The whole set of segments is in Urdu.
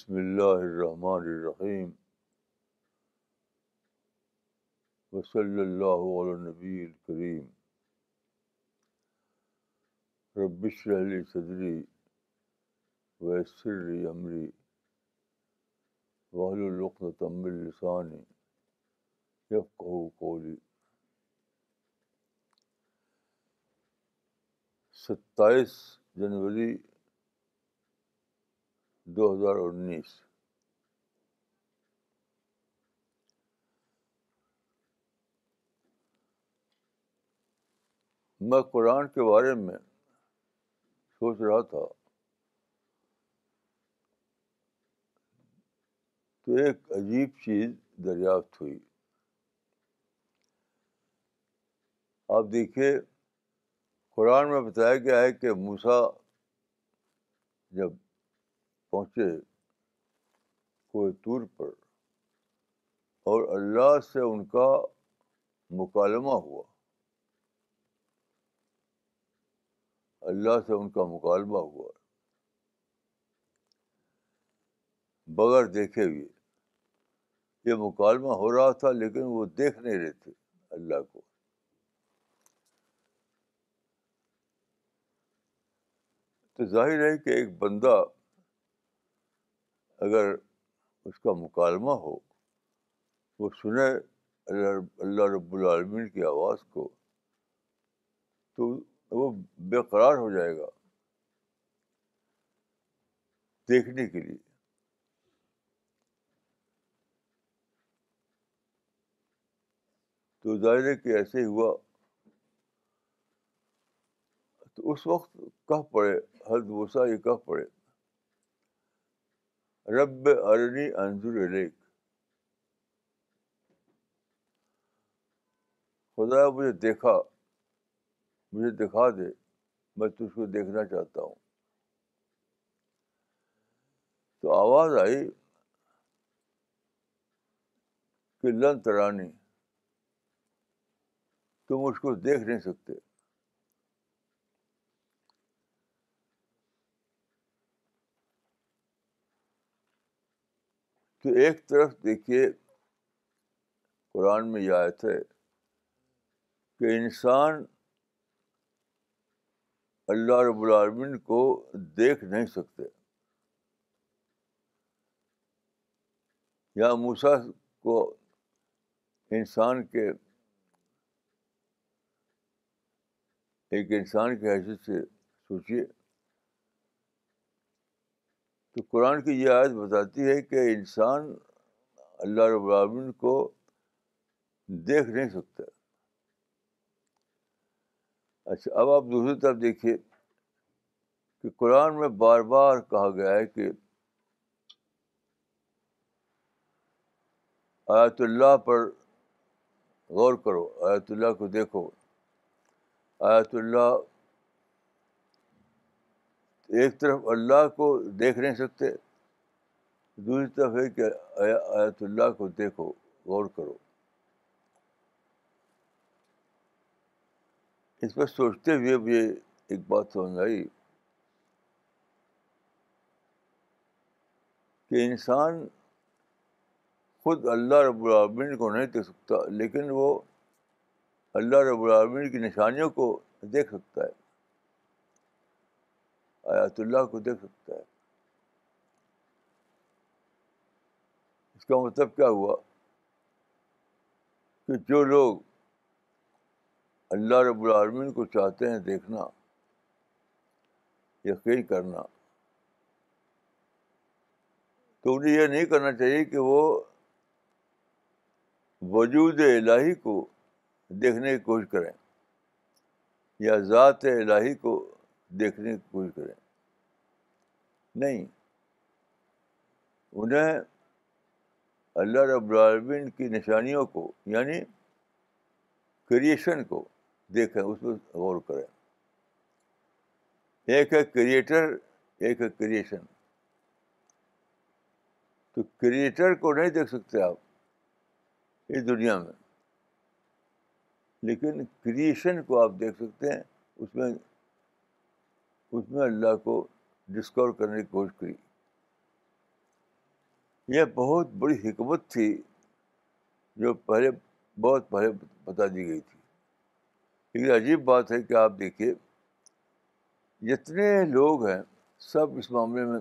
بسم اللہ الرحمن الرحیم وصلی اللہ علی نبی کریم ربش علی صدری ویسر عمری وحل الخت عمل لسانی ستائیس جنوری دو ہزار انیس میں قرآن کے بارے میں سوچ رہا تھا تو ایک عجیب چیز دریافت ہوئی آپ دیکھیے قرآن میں بتایا گیا ہے کہ موسا جب پہنچے کوئی ٹور پر اور اللہ سے ان کا مکالمہ ہوا اللہ سے ان کا مکالمہ ہوا بغیر دیکھے ہوئے یہ مکالمہ ہو رہا تھا لیکن وہ دیکھ نہیں رہے تھے اللہ کو تو ظاہر ہے کہ ایک بندہ اگر اس کا مکالمہ ہو وہ سنے اللہ اللہ رب العالمین کی آواز کو تو وہ بے قرار ہو جائے گا دیکھنے کے لیے تو ظاہر ہے کہ ایسے ہی ہوا تو اس وقت کہہ پڑے حد وسا یہ کہہ پڑے رب ارنی علیک خدا مجھے دیکھا مجھے دکھا دے میں تجھ کو دیکھنا چاہتا ہوں تو آواز آئی کہ لن ترانی تم اس کو دیکھ نہیں سکتے تو ایک طرف دیکھیے قرآن میں یہ آیت ہے کہ انسان اللہ رب العالمین کو دیکھ نہیں سکتے یا موسا کو انسان کے ایک انسان کی حیثیت سے سوچیے تو قرآن کی یہ آیت بتاتی ہے کہ انسان اللہ رب العالمین کو دیکھ نہیں سکتا اچھا اب آپ دوسری طرف دیکھیے کہ قرآن میں بار بار کہا گیا ہے کہ آیت اللہ پر غور کرو آیت اللہ کو دیکھو آیت اللہ ایک طرف اللہ کو دیکھ نہیں سکتے دوسری طرف ہے کہ آیا اللہ کو دیکھو غور کرو اس پر سوچتے ہوئے بھی ایک بات سمجھ آئی کہ انسان خود اللہ رب العالمین کو نہیں دیکھ سکتا لیکن وہ اللہ رب العالمین کی نشانیوں کو دیکھ سکتا ہے آیات اللہ کو دیکھ سکتا ہے اس کا مطلب کیا ہوا کہ جو لوگ اللہ رب العالمین کو چاہتے ہیں دیکھنا یقین کرنا تو انہیں یہ نہیں کرنا چاہیے کہ وہ وجود الہی کو دیکھنے کی کوشش کریں یا ذات الہی کو دیکھنے کی کوشش کریں نہیں انہیں اللہ رب العالمین کی نشانیوں کو یعنی کریشن کو دیکھیں اس میں غور کریں ایک ہے کریٹر ایک ہے کریشن تو کریٹر کو نہیں دیکھ سکتے آپ اس دنیا میں لیکن کریشن کو آپ دیکھ سکتے ہیں اس میں اس میں اللہ کو ڈسکور کرنے کی کوشش کری یہ بہت بڑی حکمت تھی جو پہلے بہت پہلے بتا دی گئی تھی لیکن عجیب بات ہے کہ آپ دیکھیے جتنے لوگ ہیں سب اس معاملے میں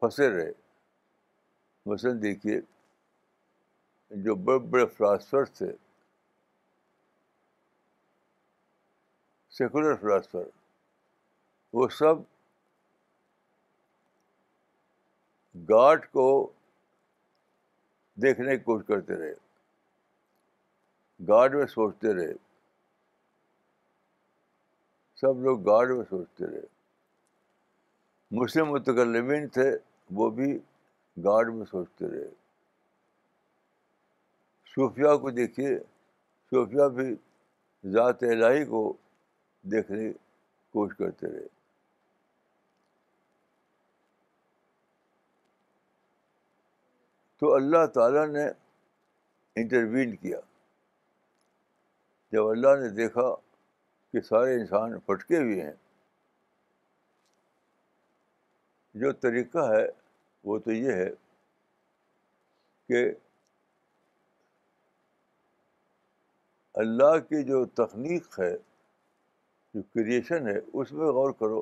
پھنسے رہے مثلاً دیکھیے جو بڑے بڑے فلاسفر تھے سیکولر فلاسفر وہ سب گاڈ کو دیکھنے کی کوشش کرتے رہے گاڈ میں سوچتے رہے سب لوگ گاڈ میں سوچتے رہے مسلم متکلمین تھے وہ بھی گاڈ میں سوچتے رہے صوفیہ کو دیکھیے صوفیہ بھی ذات الہی کو دیکھنے کی کوشش کرتے رہے تو اللہ تعالیٰ نے انٹروین کیا جب اللہ نے دیکھا کہ سارے انسان پھٹکے ہوئے ہیں جو طریقہ ہے وہ تو یہ ہے کہ اللہ کی جو تخلیق ہے جو کریشن ہے اس میں غور کرو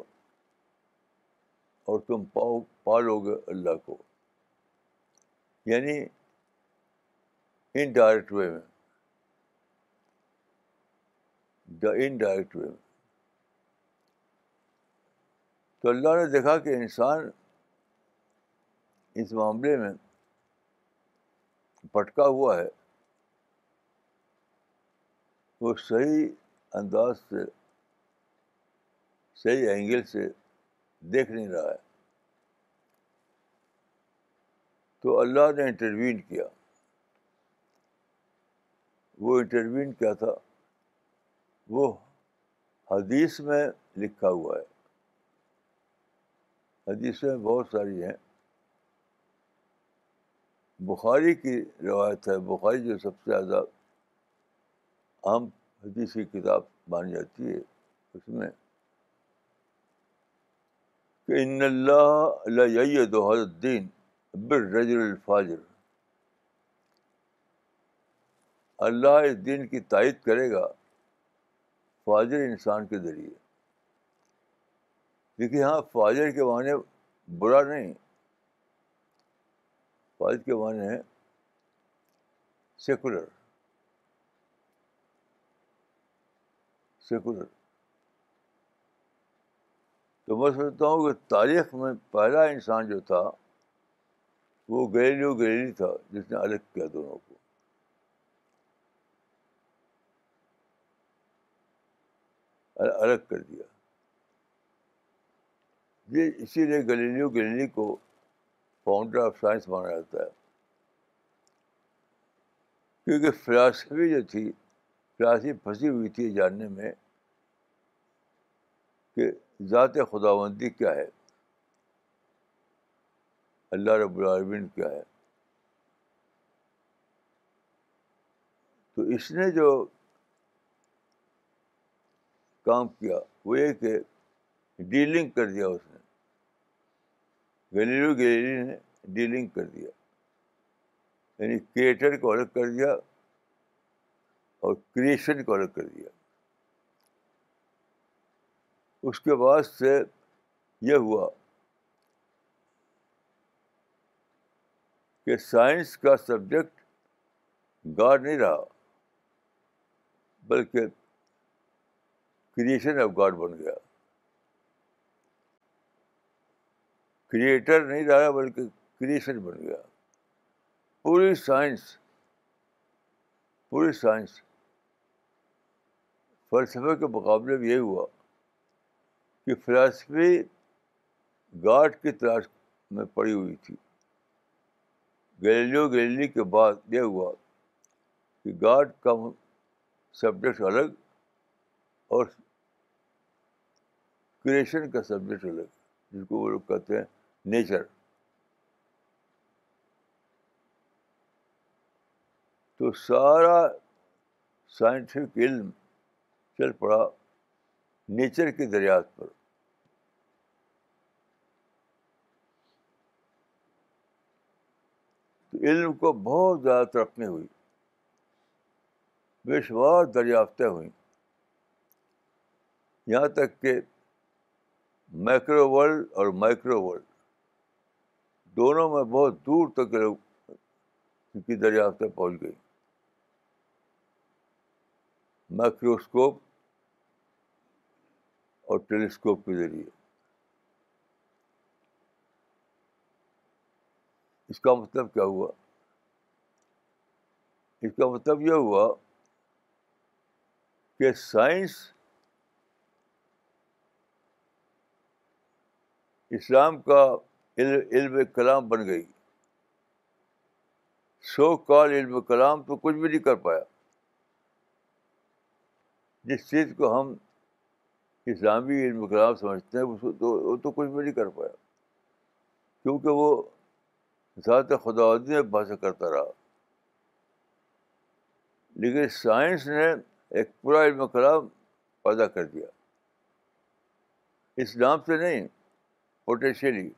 اور تم پاؤ پالو گے اللہ کو یعنی ان ڈائریکٹ وے میں انڈائریکٹ وے میں تو اللہ نے دیکھا کہ انسان اس معاملے میں پھٹکا ہوا ہے وہ صحیح انداز سے صحیح اینگل سے دیکھ نہیں رہا ہے تو اللہ نے انٹروین کیا وہ انٹروین کیا تھا وہ حدیث میں لکھا ہوا ہے حدیث میں بہت ساری ہیں بخاری کی روایت ہے بخاری جو سب سے زیادہ حدیث حدیثی کتاب مانی جاتی ہے اس میں کہ ان اللہ حضرت دین برض الفاظر اللہ اس دین کی تائید کرے گا فاضر انسان کے ذریعے دیکھیے ہاں فاضر کے معنی برا نہیں فاضر کے معنی ہے سیکولر سیکولر تو میں سمجھتا ہوں کہ تاریخ میں پہلا انسان جو تھا وہ گلیلو گلیلی تھا جس نے الگ کیا دونوں کو الگ کر دیا یہ اسی لیے گلیلیو گلیلی کو فاؤنڈر آف سائنس مانا جاتا ہے کیونکہ فلاسفی جو تھی فلاسفی پھنسی ہوئی تھی جاننے میں کہ ذات خدا بندی کیا ہے اللہ رب العالمین کیا ہے تو اس نے جو کام کیا وہ یہ کہ ڈیلنگ کر دیا اس نے گلیلو گلیری نے ڈیلنگ کر دیا یعنی کریٹر کو الگ کر دیا اور کریشن کو الگ کر دیا اس کے بعد سے یہ ہوا کہ سائنس کا سبجیکٹ گاڈ نہیں رہا بلکہ کریشن آف گاڈ بن گیا کریٹر نہیں رہا بلکہ کریشن بن گیا پوری سائنس پوری سائنس فلسفے کے مقابلے میں یہ ہوا فلاسفی گاڈ کی تلاش میں پڑی ہوئی تھی گیلیو گیلری کے بعد یہ ہوا کہ گاڈ کا سبجیکٹ الگ اور کریشن کا سبجیکٹ الگ جس کو وہ لوگ کہتے ہیں نیچر تو سارا سائنٹیفک علم چل پڑا نیچر کی دریافت پر علم کو بہت زیادہ ترقی ہوئی بے شمار دریافتیں ہوئیں یہاں تک کہ مائکرو ورلڈ اور مائکرو ورلڈ دونوں میں بہت دور تک لوگ کی دریافتیں پہنچ گئیں مائکروسکوپ اور ٹیلیسکوپ کے ذریعے اس کا مطلب کیا ہوا اس کا مطلب یہ ہوا کہ سائنس اسلام کا علم کلام بن گئی سو کال علم کلام تو کچھ بھی نہیں کر پایا جس چیز کو ہم اسلامی علم کلام سمجھتے ہیں وہ تو کچھ بھی نہیں کر پایا کیونکہ وہ زیادہ خدا میں بحث کرتا رہا لیکن سائنس نے ایک پورا علم کلام پیدا کر دیا اس نام سے نہیں پوٹینشیلی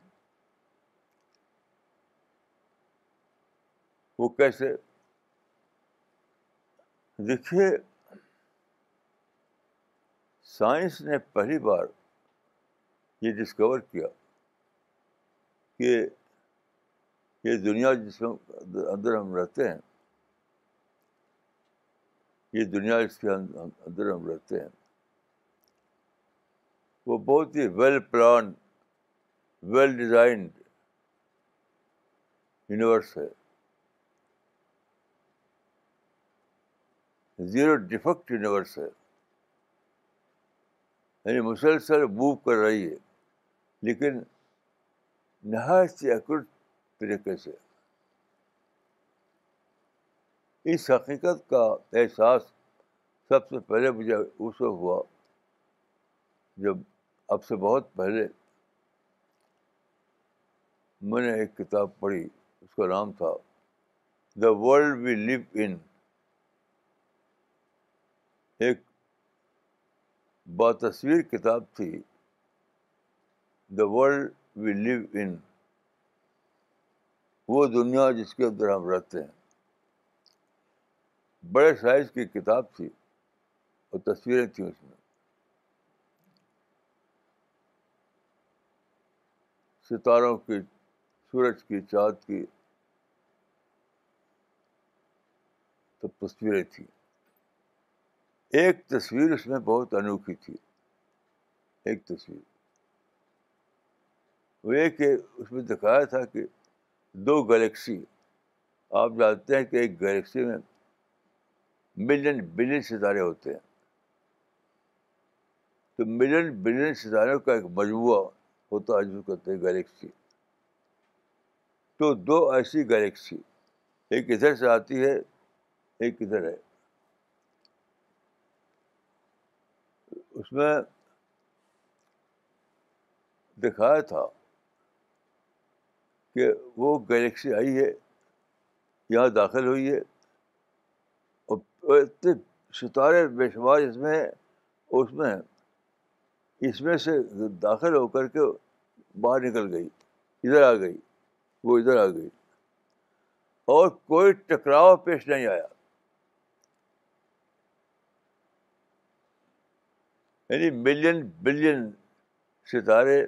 وہ کیسے دیکھیے سائنس نے پہلی بار یہ ڈسکور کیا کہ یہ دنیا جس میں اندر ہم رہتے ہیں یہ دنیا جس کے اندر ہم رہتے ہیں وہ بہت ہی well plan well designed universe ہے زیرو ڈیفیکٹ یونیورس ہے یعنی مسلسل موو کر رہی ہے لیکن نہایت ایکوریٹ طریقے سے اس حقیقت کا احساس سب سے پہلے مجھے اس وقت ہوا جب اب سے بہت پہلے میں نے ایک کتاب پڑھی اس کا نام تھا the world we live in ایک با تصویر کتاب تھی the world we live in وہ دنیا جس کے اندر ہم رہتے ہیں بڑے سائز کی کتاب تھی اور تصویریں تھیں اس میں ستاروں کی سورج کی چاند کی سب تصویریں تھیں ایک تصویر اس میں بہت انوکھی تھی ایک تصویر وہ ایک اس میں دکھایا تھا کہ دو گلیکسی آپ جانتے ہیں کہ ایک گلیکسی میں ملین بلین ستارے ہوتے ہیں تو ملین بلین ستاروں کا ایک مجموعہ ہوتا ہے کہتے ہیں گلیکسی تو دو ایسی گلیکسی ایک ادھر سے آتی ہے ایک ادھر ہے اس میں دکھایا تھا کہ وہ گلیکسی آئی ہے یہاں داخل ہوئی ہے اور اتنے ستارے بے شمار اس میں اس میں اس میں سے داخل ہو کر کے باہر نکل گئی ادھر آ گئی وہ ادھر آ گئی اور کوئی ٹکراؤ پیش نہیں آیا یعنی ملین بلین ستارے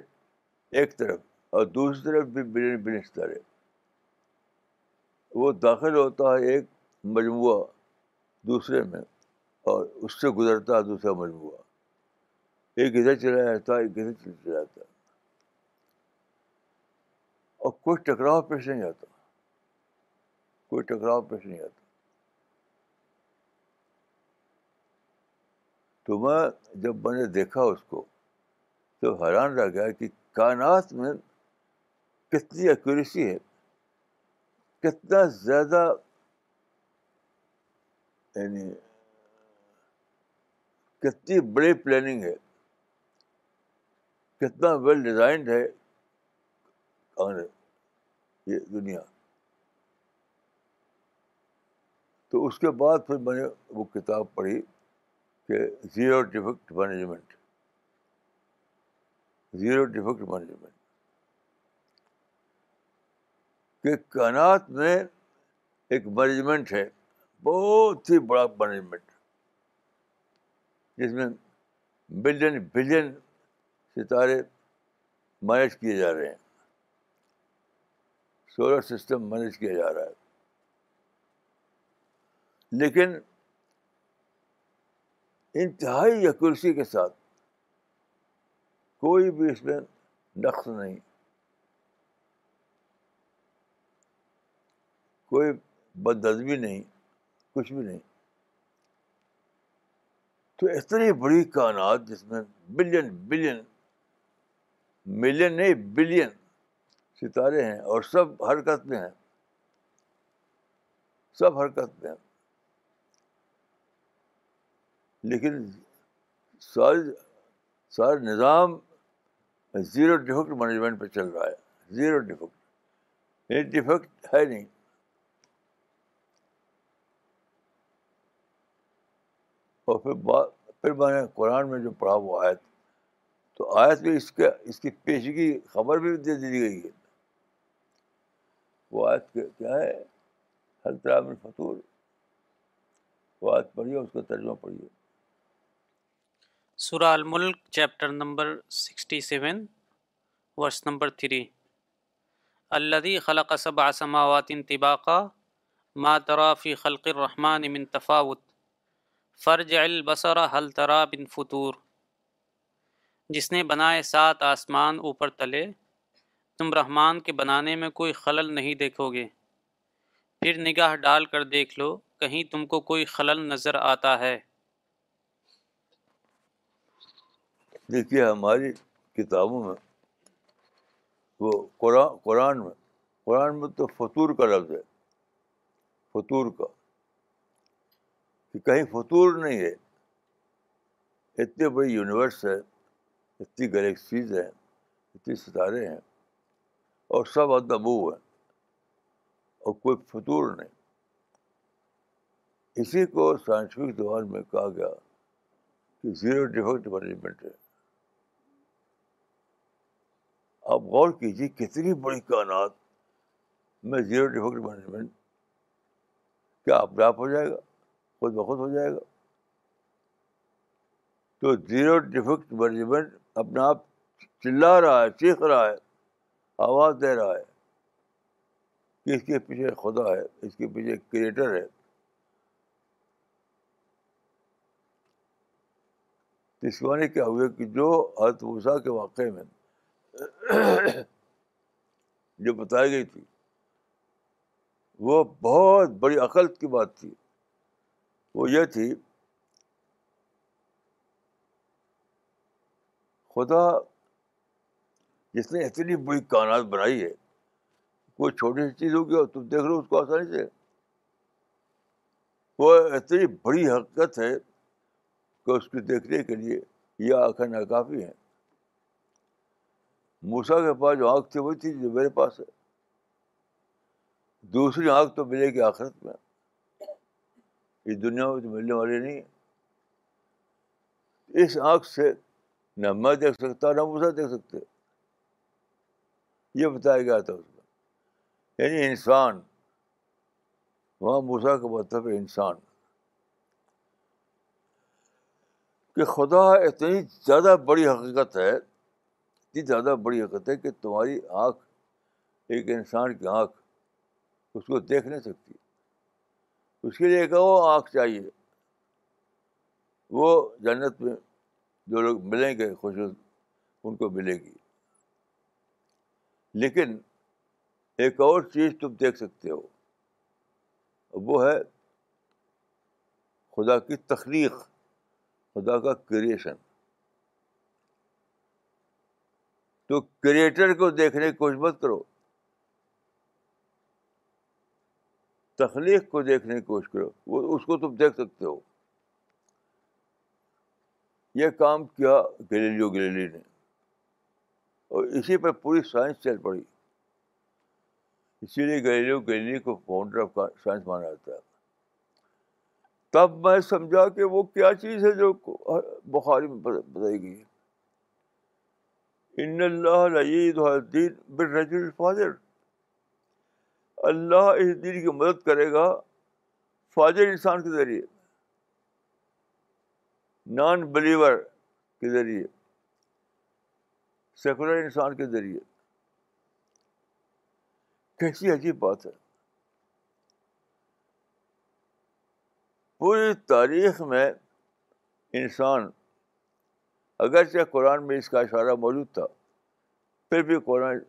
ایک طرف اور دوسری طرف بھی بلین بل ہے وہ داخل ہوتا ہے ایک مجموعہ دوسرے میں اور اس سے گزرتا ہے دوسرا مجموعہ ایک ادھر چلا جاتا ہے ایک ادھر چلا جاتا ہے اور کوئی ٹکراؤ پیش نہیں آتا کوئی ٹکراؤ پیش نہیں آتا تو میں جب میں نے دیکھا اس کو تو حیران رہ گیا کہ کائنات میں کتنی ایکوریسی ہے کتنا زیادہ یعنی کتنی بڑی پلاننگ ہے کتنا ویل ڈیزائنڈ ہے اور یہ دنیا تو اس کے بعد پھر میں نے وہ کتاب پڑھی کہ zero defect management zero defect management کہ کائنات میں ایک مینجمنٹ ہے بہت ہی بڑا مینجمنٹ جس میں بلین بلین ستارے مینج کیے جا رہے ہیں سولر سسٹم مینج کیا جا رہا ہے لیکن انتہائی یکرسی کے ساتھ کوئی بھی اس میں نقص نہیں کوئی بد نہیں کچھ بھی نہیں تو اتنی بڑی کائنات جس میں بلین بلین ملین نہیں بلین ستارے ہیں اور سب حرکت میں ہیں سب حرکت میں ہیں لیکن سارے سارا نظام زیرو ڈیفیکٹ مینجمنٹ پہ چل رہا ہے زیرو ڈیفیکٹ یعنی ڈیفیکٹ ہے نہیں اور پھر با پھر میں نے قرآن میں جو پڑھا وہ آیت تو آیت بھی اس کے اس کی پیشگی خبر بھی دے دی گئی ہے وہ آیت کیا ہے فطور وہ آیت پڑھیے اس کا ترجمہ پڑھیے سورہ الملک chapter number sixty seven verse number three اللہ خلقصب آسماواتین تباقہ ترافی خلق تفاوت فرج البصر حل ترا بن فطور جس نے بنائے سات آسمان اوپر تلے تم رحمان کے بنانے میں کوئی خلل نہیں دیکھو گے پھر نگاہ ڈال کر دیکھ لو کہیں تم کو کوئی خلل نظر آتا ہے دیکھیے ہماری کتابوں میں وہ قرآن قرآن میں قرآن میں تو فطور کا لفظ ہے فطور کا کہ کہیں فطور نہیں ہے اتنے بڑے یونیورس ہے اتنی گلیکسیز ہیں اتنے ستارے ہیں اور سب ادبو ہیں اور کوئی فطور نہیں اسی کو سائنسفک زبان میں کہا گیا کہ زیرو ڈیفیکٹ مینجمنٹ ہے آپ غور کیجیے کتنی بڑی کائنات میں زیرو ڈیفیکٹ مینجمنٹ کیا آپ ہو جائے گا خود بخود ہو جائے گا تو زیرو ڈیفیکٹ مینجمنٹ اپنا آپ چلا رہا ہے چیخ رہا ہے آواز دے رہا ہے کہ اس کے پیچھے خدا ہے اس کے پیچھے کریٹر ہے اس معنی کیا ہوئے کہ جو حضرت وسا کے واقعے میں جو بتائی گئی تھی وہ بہت بڑی عقل کی بات تھی وہ یہ تھی خدا جس نے اتنی بڑی کائنات بنائی ہے کوئی چھوٹی سی چیز ہوگی اور تم دیکھ لو اس کو آسانی سے وہ اتنی بڑی حقیقت ہے کہ اس کی دیکھنے کے لیے یہ آنکھیں ناکافی ہیں موسا کے پاس جو آنکھ تھی وہی تھی جو میرے پاس ہے دوسری آنکھ تو ملے گی آخرت میں اس دنیا میں تو ملنے والے نہیں ہیں اس آنکھ سے نہ میں دیکھ سکتا نہ اسے دیکھ سکتے یہ بتایا گیا تھا اس میں یعنی انسان وہاں موسا کا مطلب انسان کہ خدا اتنی زیادہ بڑی حقیقت ہے اتنی زیادہ بڑی حقیقت ہے کہ تمہاری آنکھ ایک انسان کی آنکھ اس کو دیکھ نہیں سکتی اس کے لیے ایک وہ آنکھ چاہیے وہ جنت میں جو لوگ ملیں گے خوش ان کو ملے گی لیکن ایک اور چیز تم دیکھ سکتے ہو وہ ہے خدا کی تخلیق خدا کا کریشن تو کریٹر کو دیکھنے کی کوشش مت کرو تخلیق کو دیکھنے کی کوشش کرو وہ اس کو تم دیکھ سکتے ہو یہ کام کیا گلیلیو گلیلی نے اور اسی پر پوری سائنس چل پڑی اسی لیے گلیلیو گلیلی کو فاؤنڈر آف سائنس مانا جاتا ہے تب میں سمجھا کہ وہ کیا چیز ہے جو بخاری میں بتائی گئی ان اللہ الدین اللہ اس دین کی مدد کرے گا فاضر انسان کے ذریعے نان بلیور کے ذریعے سیکولر انسان کے ذریعے کیسی عجیب بات ہے پوری تاریخ میں انسان اگرچہ قرآن میں اس کا اشارہ موجود تھا پھر بھی قرآن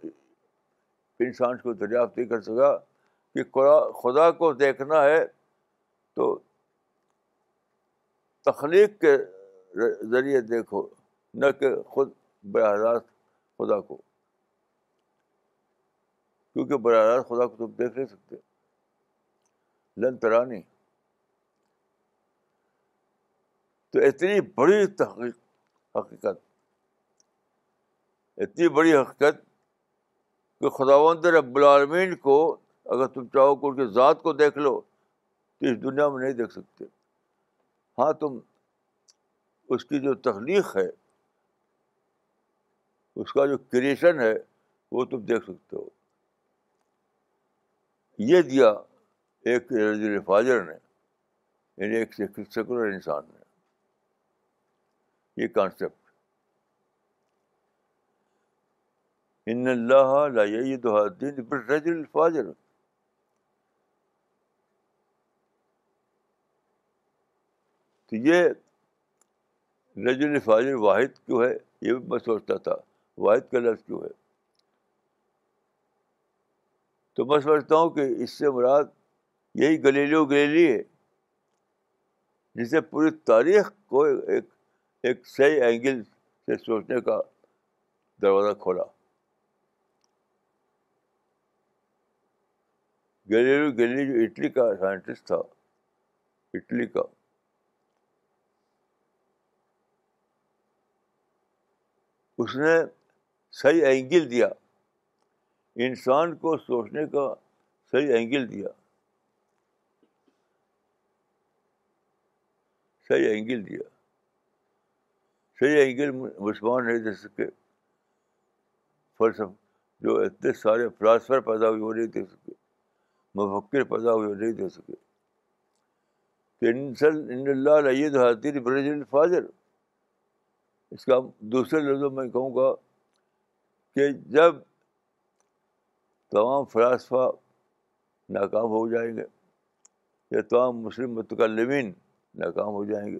انسان کو دریافت نہیں کر سکا کہ خدا کو دیکھنا ہے تو تخلیق کے ذریعے دیکھو نہ کہ خود براہ راست خدا کو کیونکہ براہ راست خدا کو تم دیکھ نہیں سکتے لن ترانی تو اتنی بڑی تحقیق حقیقت اتنی بڑی حقیقت کہ خدا رب العالمین کو اگر تم چاہو کہ ان کی ذات کو دیکھ لو تو اس دنیا میں نہیں دیکھ سکتے ہاں تم اس کی جو تخلیق ہے اس کا جو کریشن ہے وہ تم دیکھ سکتے ہو یہ دیا ایک فاجر نے یعنی ایک سیکولر انسان نے یہ کانسیپٹ ان اللہ دین تو یہ رج الفاجر واحد کیوں ہے یہ بھی میں سوچتا تھا واحد کا لفظ کیوں ہے تو میں سمجھتا ہوں کہ اس سے مراد یہی گلیلی و گلیلی ہے جسے پوری تاریخ کو ایک ایک صحیح اینگل سے سوچنے کا دروازہ کھولا گلیرو گیلی جو اٹلی کا سائنٹسٹ تھا اٹلی کا اس نے صحیح اینگل دیا انسان کو سوچنے کا صحیح اینگل دیا صحیح اینگل دیا صحیح اینگل مسلمان نہیں دے سکے جو اتنے سارے فلاسفر پیدا ہوئے وہ نہیں دے سکے مفکر پیدا ہوئے نہیں دے سکے فاضر اس کا دوسرے لفظوں میں کہوں گا کہ جب تمام فلاسفہ ناکام ہو جائیں گے یا تمام مسلم متکلمین ناکام ہو جائیں گے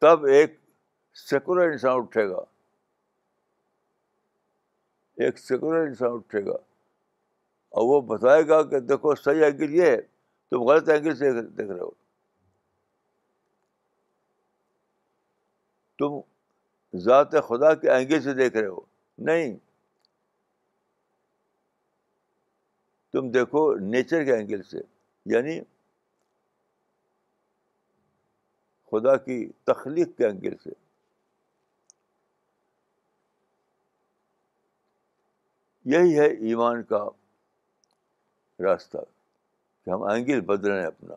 تب ایک سیکولر انسان اٹھے گا ایک سیکولر انسان اٹھے گا اور وہ بتائے گا کہ دیکھو صحیح اینگل یہ ہے تم غلط اینگل سے دیکھ رہے ہو تم ذات خدا کے اینگل سے دیکھ رہے ہو نہیں تم دیکھو نیچر کے اینگل سے یعنی خدا کی تخلیق کے اینگل سے یہی ہے ایمان کا راستہ کہ ہم اینگل بدلے ہیں اپنا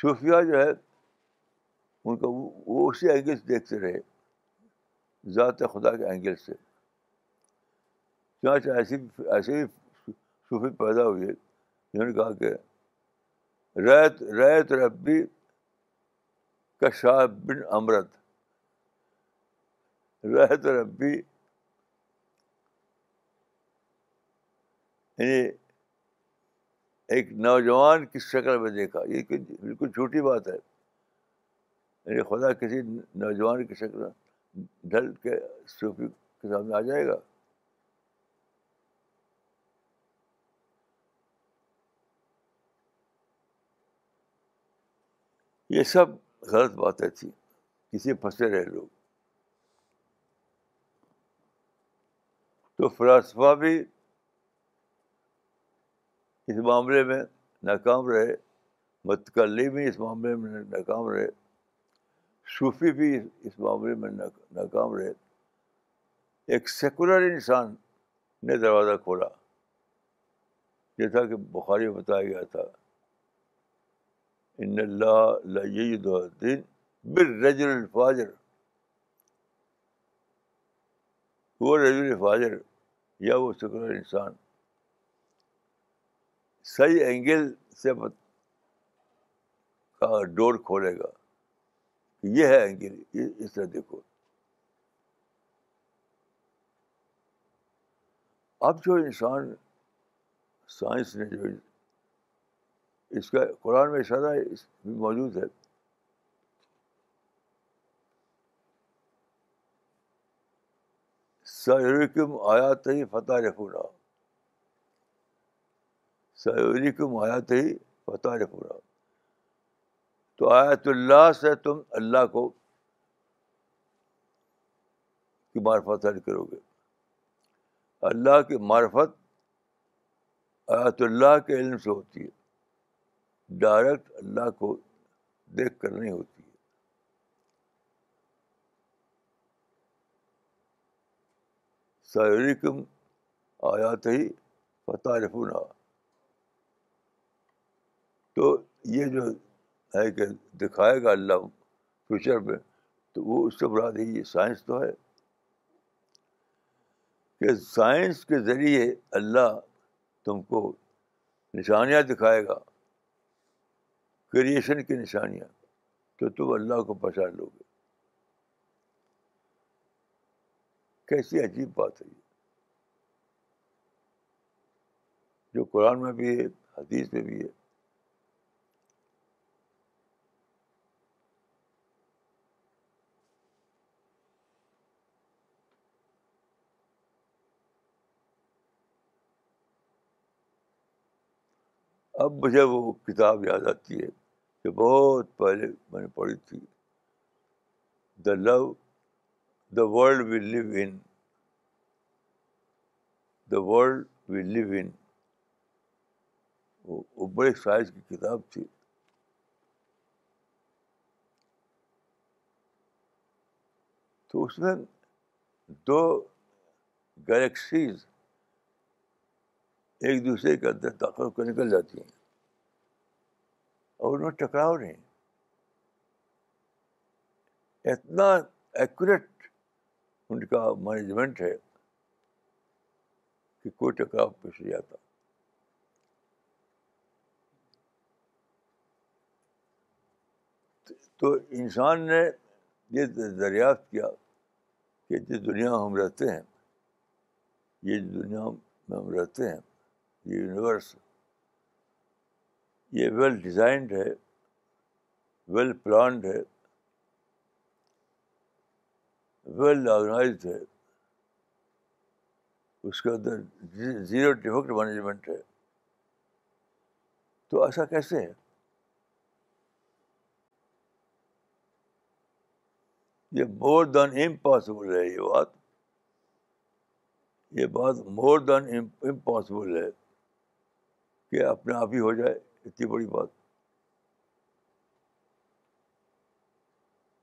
صوفیہ جو ہے ان کو وہ اسی اینگل سے دیکھتے رہے ذات خدا کے اینگل سے چانچ ایسی بھی ایسے بھی صوفی پیدا ہوئے جنہوں نے کہا کہ ریت ریت ربی کا شاہ بن امرت ریت ربی یعنی ایک نوجوان کی شکل میں دیکھا یہ بالکل جھوٹی بات ہے یعنی خدا کسی نوجوان کی شکل ڈھل کے صوفی کے سامنے آ جائے گا یہ سب غلط باتیں تھیں کسی پھنسے رہے لوگ تو فلاسفہ بھی اس معاملے میں ناکام رہے متکلی بھی اس معاملے میں ناکام رہے صوفی بھی اس معاملے میں ناکام رہے ایک سیکولر انسان نے دروازہ کھولا جیسا کہ بخاری بتایا گیا تھا ان اللہ وہ رجل الفاجر یا وہ سیکولر انسان صحیح اینگل سے ڈور کھولے گا یہ ہے اینگل اس طرح دیکھو اب جو انسان سائنس نے جو اس کا قرآن میں اشارہ اس موجود ہے سرکم آیا تھی ہی فتح رکھو سیوری سیر آیات ہی پورا تو آیت اللہ سے تم اللہ کو کی معرفت حل کرو گے اللہ کی معرفت آیت اللہ کے علم سے ہوتی ہے ڈائریکٹ اللہ کو دیکھ کر نہیں ہوتی ہے سیوری کم آیات ہی فتح رفرا تو یہ جو ہے کہ دکھائے گا اللہ فیوچر میں تو وہ اس سے براد یہ سائنس تو ہے کہ سائنس کے ذریعے اللہ تم کو نشانیاں دکھائے گا کریشن کی نشانیاں تو تم اللہ کو پہچان لو گے کیسی عجیب بات ہے یہ جو قرآن میں بھی ہے حدیث میں بھی ہے اب مجھے وہ کتاب یاد آتی ہے جو بہت پہلے میں نے پڑھی تھی the love the world we live in the world we live in وہ بڑے سائز کی کتاب تھی تو اس میں دو گلیکسیز ایک دوسرے کے اندر داخل کو نکل جاتی ہیں اور ان میں ٹکراؤ نہیں اتنا ایکوریٹ ان کا مینجمنٹ ہے کہ کوئی ٹکراؤ نہیں آتا تو انسان نے یہ دریافت کیا کہ جس دنیا ہم رہتے ہیں یہ دنیا میں ہم رہتے ہیں یہ یونیورس یہ ویل ڈیزائنڈ ہے ویل پلانڈ ہے ویل آرگنائزڈ ہے اس کے اندر زیرو ڈیفیکٹ مینجمنٹ ہے تو ایسا کیسے ہے یہ مور دین امپاسبل ہے یہ بات یہ بات مور دین امپاسبل ہے کہ اپنے آپ ہی ہو جائے اتنی بڑی بات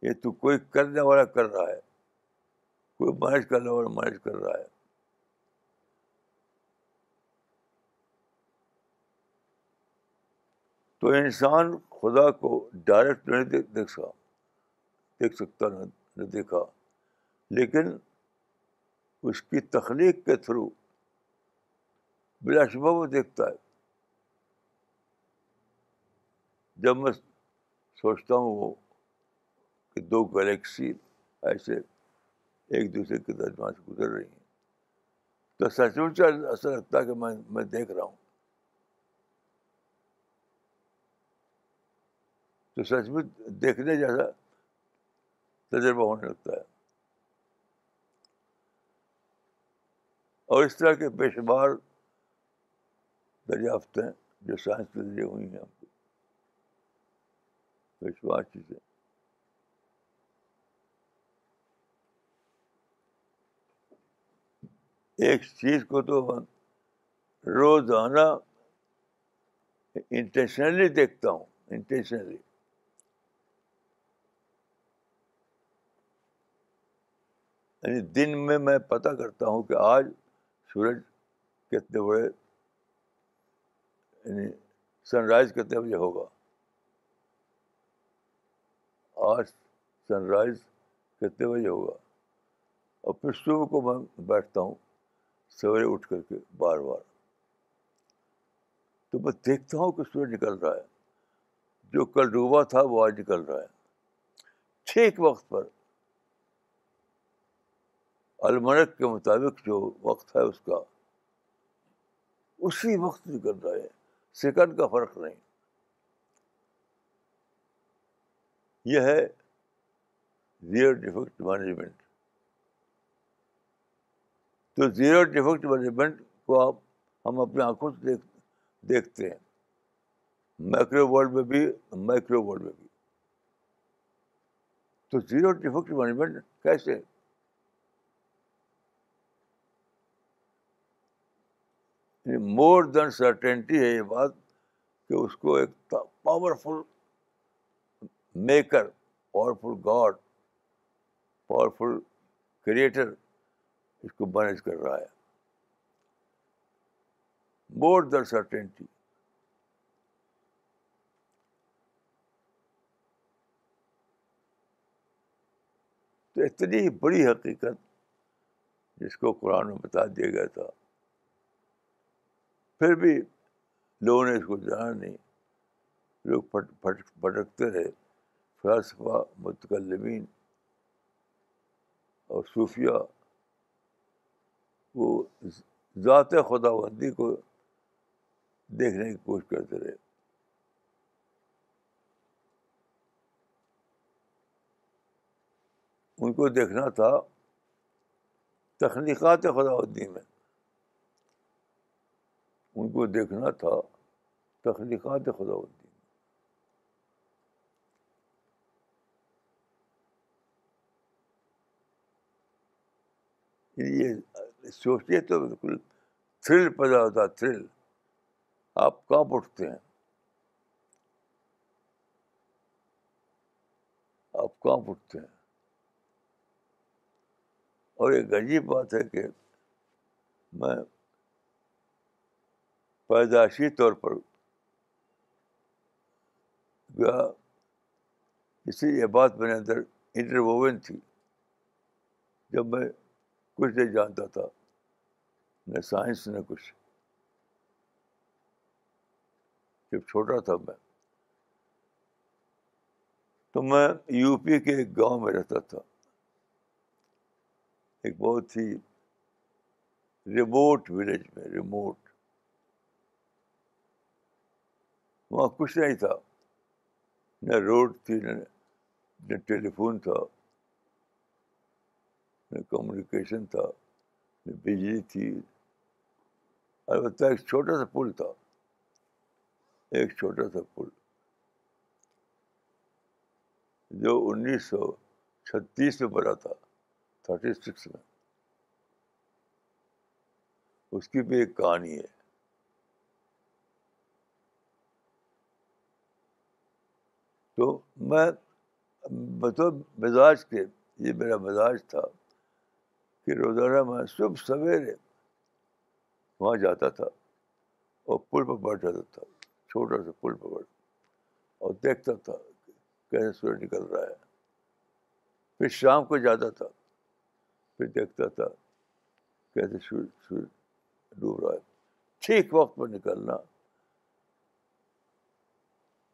یہ تو کوئی کرنے والا کر رہا ہے کوئی مینج کرنے والا مینج کر رہا ہے تو انسان خدا کو ڈائریکٹ نہیں دیکھ سکا دیکھ سکتا نہ دیکھا لیکن اس کی تخلیق کے تھرو بلا شبہ وہ دیکھتا ہے جب میں سوچتا ہوں وہ کہ دو گلیکسی ایسے ایک دوسرے کے درمیان سے گزر رہی ہیں تو سچ مچ اثر لگتا ہے کہ میں میں دیکھ رہا ہوں تو سچ مچ دیکھنے جیسا تجربہ ہونے لگتا ہے اور اس طرح کے پیشوار دریافتیں جو سائنس کے ذریعے ہوئی ہیں چیزیں ایک چیز کو تو روزانہ انٹینشنلی دیکھتا ہوں انٹینشنلی یعنی دن میں میں پتا کرتا ہوں کہ آج سورج کتنے بڑے یعنی سن رائز کتنے بجے ہوگا آج سن رائز کتنے بجے ہوگا اور پھر صبح کو میں بیٹھتا ہوں سویرے اٹھ کر کے بار بار تو میں دیکھتا ہوں کہ سورج نکل رہا ہے جو کل ڈوبا تھا وہ آج نکل رہا ہے ٹھیک وقت پر المرک کے مطابق جو وقت ہے اس کا اسی وقت نکل رہا ہے سیکنڈ کا فرق نہیں یہ ہے زیرو ڈیفیکٹ مینجمنٹ تو زیرو ڈیفیکٹ مینجمنٹ کو آپ ہم اپنی آنکھوں سے دیکھ دیکھتے ہیں مائکرو ورلڈ میں بھی مائکرو ورلڈ میں بھی تو زیرو ڈیفیکٹ مینجمنٹ کیسے مور دین سرٹنٹی ہے یہ بات کہ اس کو ایک powerful maker powerful God powerful creator اس کو مینج کر رہا ہے مور در سرٹینٹی تو اتنی بڑی حقیقت جس کو قرآن میں بتا دیا گیا تھا پھر بھی لوگوں نے اس کو جانا نہیں لوگ پھٹ پھٹکتے رہے فلسفہ متکلمین اور صوفیہ وہ ذات خدا بندی کو دیکھنے کی کوشش کرتے رہے ان کو دیکھنا تھا تخلیقات خدا بندی میں ان کو دیکھنا تھا تخلیقات خدا بندی یہ سوچیے تو بالکل تھرل پیدا ہوتا ہے تھرل آپ کہاں اٹھتے ہیں آپ کہاں اٹھتے ہیں اور ایک عجیب بات ہے کہ میں پیدائشی طور پر گیا اسی یہ بات میرے اندر انٹرووین تھی جب میں کچھ نہیں جانتا تھا نہ سائنس نہ کچھ جب چھوٹا تھا میں تو میں یو پی کے ایک گاؤں میں رہتا تھا ایک بہت ہی ریموٹ ولیج میں ریموٹ وہاں کچھ نہیں تھا نہ روڈ تھی نہ ٹیلیفون تھا نہ کمیونیکیشن تھا نہ بجلی تھی البتہ ایک چھوٹا سا پل تھا ایک چھوٹا سا پل جو انیس سو چھتیس میں بنا تھا تھرٹی سکس میں اس کی بھی ایک کہانی ہے تو میں مطلب مزاج کے یہ میرا مزاج تھا کہ روزانہ میں صبح سویرے وہاں جاتا تھا اور پل پر بیٹھ جاتا تھا چھوٹا سا پل پر بیٹھ اور دیکھتا تھا کیسے سورج نکل رہا ہے پھر شام کو جاتا تھا پھر دیکھتا تھا کیسے سورج سورج ڈوب رہا ہے ٹھیک وقت پر نکلنا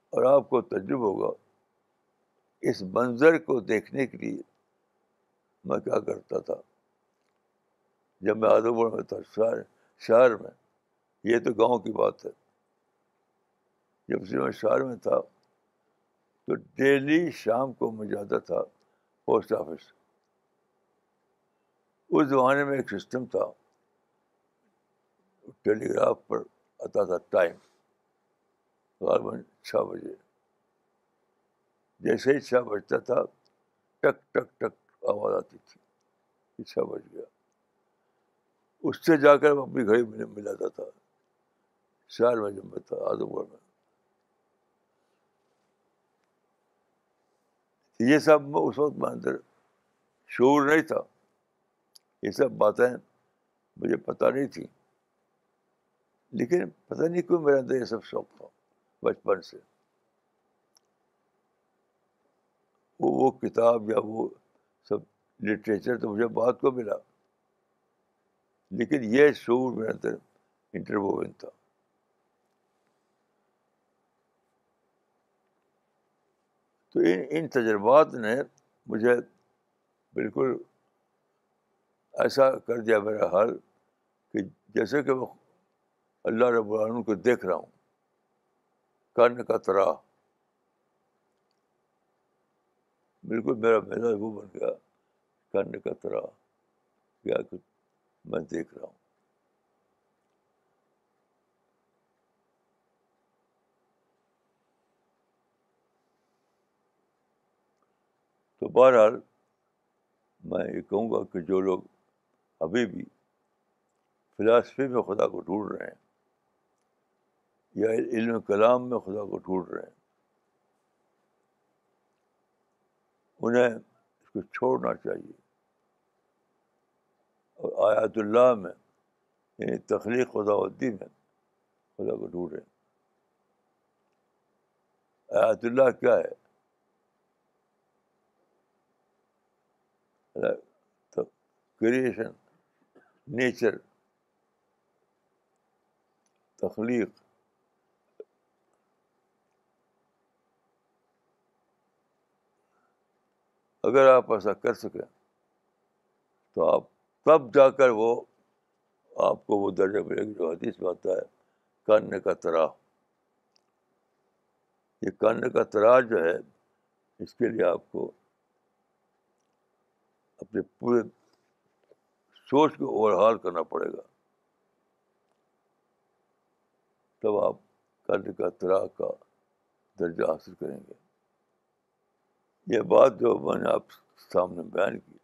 اور آپ کو تجرب ہوگا اس منظر کو دیکھنے کے لیے میں کیا کرتا تھا جب میں ادم گڑھ میں تھا شہر شہر میں یہ تو گاؤں کی بات ہے جب سے میں شہر میں تھا تو ڈیلی شام کو میں جاتا تھا پوسٹ آفس اس زمانے میں ایک سسٹم تھا ٹیلی گراف پر آتا تھا ٹائم غالباً چھ بجے جیسے ہی چھ بجتا تھا ٹک ٹک ٹک آواز آتی تھی چھ بج گیا اس سے جا کر اپنی گھڑی میں جاتا تھا شہر میں جب میں تھا آدم میں یہ سب میں اس وقت میں اندر شعور نہیں تھا یہ سب باتیں مجھے پتہ نہیں تھیں لیکن پتہ نہیں کیوں میرے اندر یہ سب شوق تھا بچپن سے وہ کتاب یا وہ سب لٹریچر تو مجھے بہت کو ملا لیکن یہ شعور میرے اندر انٹرووین تھا تو ان ان تجربات نے مجھے بالکل ایسا کر دیا میرا حال کہ جیسے کہ میں اللہ رب العالمین کو دیکھ رہا ہوں کرنے کا ترا بالکل میرا مزاج وہ بن گیا کرنے کا ترا کیا میں دیکھ رہا ہوں تو بہرحال میں یہ کہوں گا کہ جو لوگ ابھی بھی فلاسفی میں خدا کو ڈھونڈ رہے ہیں یا علم کلام میں خدا کو ڈھونڈ رہے ہیں انہیں اس کو چھوڑنا چاہیے آیات اللہ میں یعنی تخلیق خدا میں خدا کو ڈھوٹے آیات اللہ کیا ہے کریشن نیچر تخلیق اگر آپ ایسا کر سکیں تو آپ تب جا کر وہ آپ کو وہ درجہ ملے گا جو حدیث میں آتا ہے کرنے کا ترا یہ کرنے کا ترا جو ہے اس کے لیے آپ کو اپنے پورے سوچ کو اوور ہال کرنا پڑے گا تب آپ کرنے کا ترا کا درجہ حاصل کریں گے یہ بات جو میں نے آپ سامنے بیان کی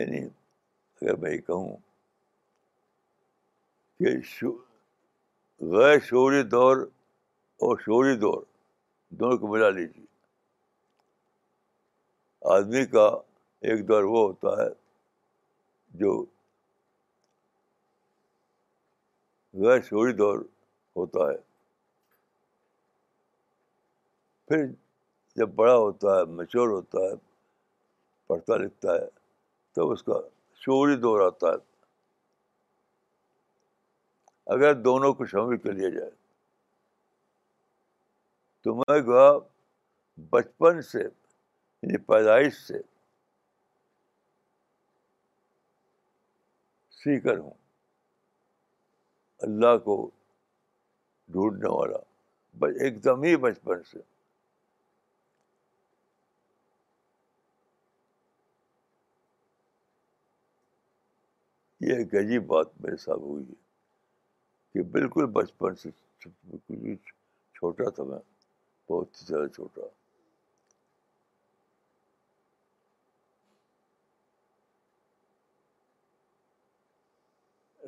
یعنی اگر میں یہ کہوں کہ شو غیر شعوری دور اور شعوری دور دونوں کو ملا لیجیے آدمی کا ایک دور وہ ہوتا ہے جو غیر شعوری دور ہوتا ہے پھر جب بڑا ہوتا ہے میچور ہوتا ہے پڑھتا لکھتا ہے تب اس کا شعوری دور آتا ہے اگر دونوں کو شامل کر لیا جائے تو میں گوا بچپن سے یعنی پیدائش سے سیکر ہوں اللہ کو ڈھونڈنے والا ایک دم ہی بچپن سے یہ ایک عجیب بات میرے ساتھ ہوئی ہے کہ بالکل بچپن سے چھوٹا تھا میں بہت ہی زیادہ چھوٹا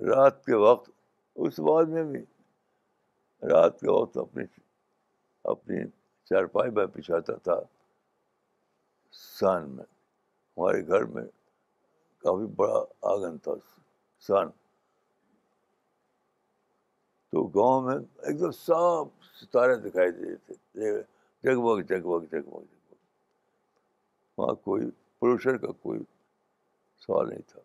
رات کے وقت اس بعد میں بھی رات کے وقت اپنی اپنی چارپائی میں پچھاتا تھا سان میں ہمارے گھر میں کافی بڑا آنگن تھا سن تو گاؤں میں ایک دم صاف ستارے دکھائی دیتے تھے وہاں کوئی پولوشن کا کوئی سوال نہیں تھا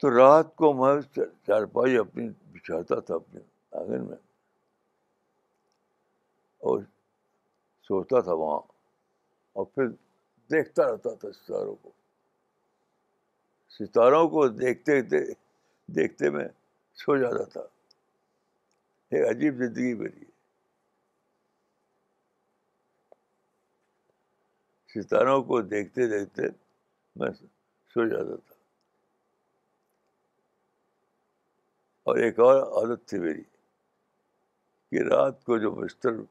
تو رات کو میں چارپائی اپنی بچھاتا تھا اپنے آنگن میں اور سوچتا تھا وہاں اور پھر دیکھتا رہتا تھا ستاروں کو ستاروں کو دیکھتے دیکھتے میں سو جاتا تھا ایک عجیب زندگی میری ستاروں کو دیکھتے دیکھتے میں سو جاتا تھا اور ایک اور عادت تھی میری کہ رات کو جو بستر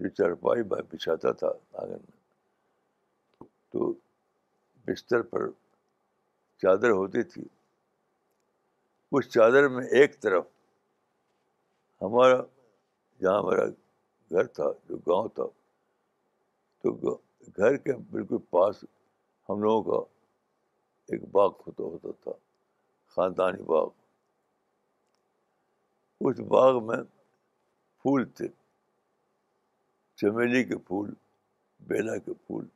جو چرپائی بچھاتا تھا آنگن میں تو بستر پر چادر ہوتی تھی اس چادر میں ایک طرف ہمارا جہاں ہمارا گھر تھا جو گاؤں تھا تو گھر کے بالکل پاس ہم لوگوں کا ایک باغ ہوتا ہوتا تھا خاندانی باغ اس باغ میں پھول تھے چمیلی کے پھول بیلا کے پھول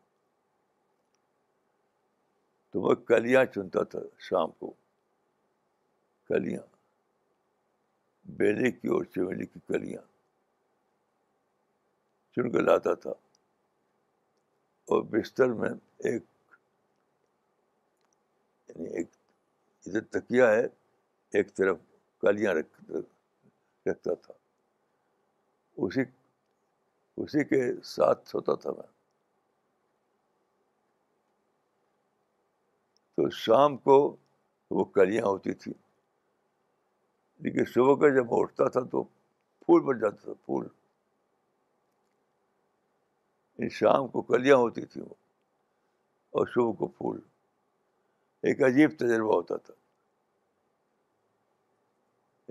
تو میں کلیاں چنتا تھا شام کو کلیاں بیلے کی اور چمیلی کی کلیاں چن کے لاتا تھا اور بستر میں ایک یعنی ادھر تکیا ہے ایک طرف کلیاں رکھتا تھا اسی اسی کے ساتھ سوتا تھا میں تو شام کو وہ کلیاں ہوتی تھیں لیکن صبح کا جب میں اٹھتا تھا تو پھول بن جاتا تھا پھول یعنی شام کو کلیاں ہوتی تھیں وہ اور صبح کو پھول ایک عجیب تجربہ ہوتا تھا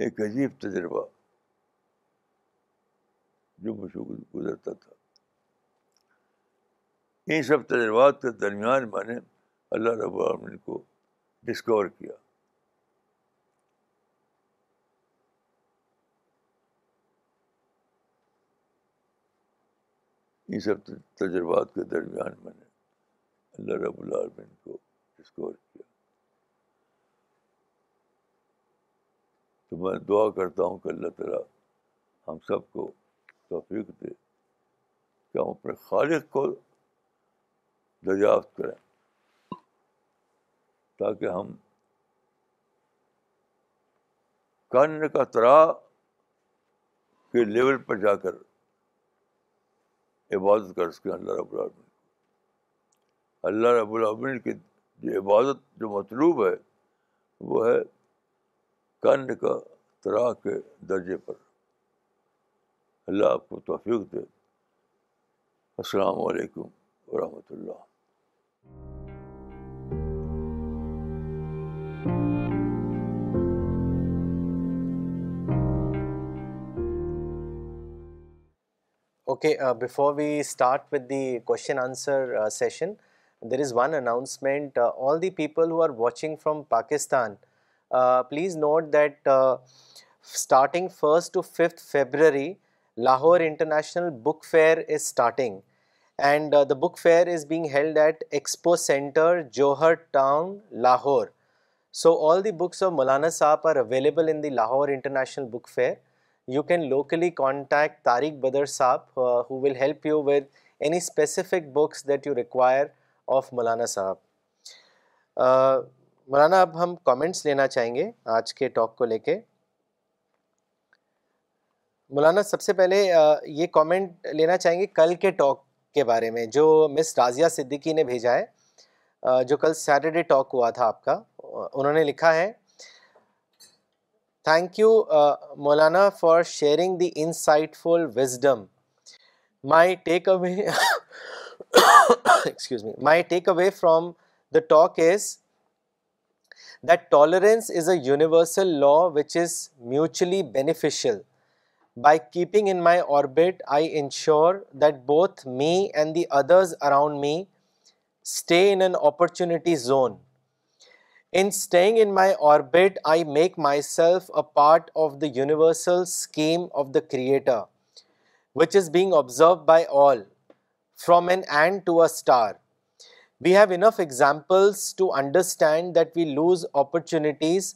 ایک عجیب تجربہ جو مجھے گزرتا تھا ان سب تجربات کے درمیان میں نے اللہ رب العالمین کو ڈسکور کیا ان سب تجربات کے درمیان میں نے اللہ رب العالمین کو ڈسکور کیا تو میں دعا کرتا ہوں کہ اللہ تعالیٰ ہم سب کو توفیق دے کہ ہم اپنے خالق کو دریافت کریں تاکہ ہم کن کا ترا کے لیول پر جا کر عبادت کر سکیں اللہ رب العبین اللہ رب العبین کی جو عبادت جو مطلوب ہے وہ ہے کن کا ترا کے درجے پر اللہ آپ کو توفیق دے السلام علیکم ورحمۃ اللہ Okay, uh, before we start with the question answer uh, session, there is one announcement. Uh, all the people who are watching from Pakistan, please note that starting 1st to 5th February, Lahore International Book Fair is starting, and the book fair is being held at Expo Center, Johar Town, Lahore. So all the books of Maulana Saab are available in the Lahore International Book Fair. You can locally contact Tariq Badr sahib who will help you with any specific books that you require of Maulana sahib Maulana اب ہم کامنٹس لینا چاہیں گے آج کے ٹاک کو لے کے مولانا سب سے پہلے یہ کامنٹ لینا چاہیں گے کل کے ٹاک کے بارے میں جو مس رازیہ صدیقی نے بھیجا ہے جو کل سیٹرڈے ٹاک ہوا تھا آپ کا انہوں نے لکھا ہے Thank you, uh, Maulana, for sharing the insightful wisdom. My takeaway, excuse me, my takeaway from the talk is that tolerance is a universal law which is mutually beneficial. By keeping in my orbit, I ensure that both me and the others around me stay in an opportunity zone in staying in my orbit, I make myself a part of the universal scheme of the Creator, which is being observed by all, from an ant to a star. We have enough examples to understand that we lose opportunities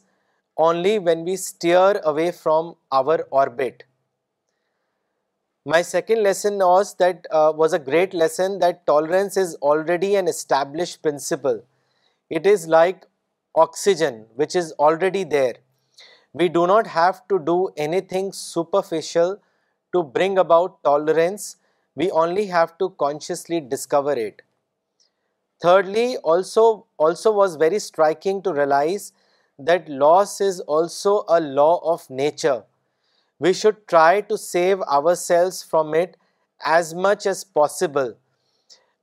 only when we steer away from our orbit. My second lesson was uh, a great lesson that tolerance is already an established principle. It is like oxygen which is already there. We do not have to do anything superficial to bring about tolerance, we only have to consciously discover it. Thirdly, also was very striking to realize that loss is also a law of nature. We should try to save ourselves from it as much as possible.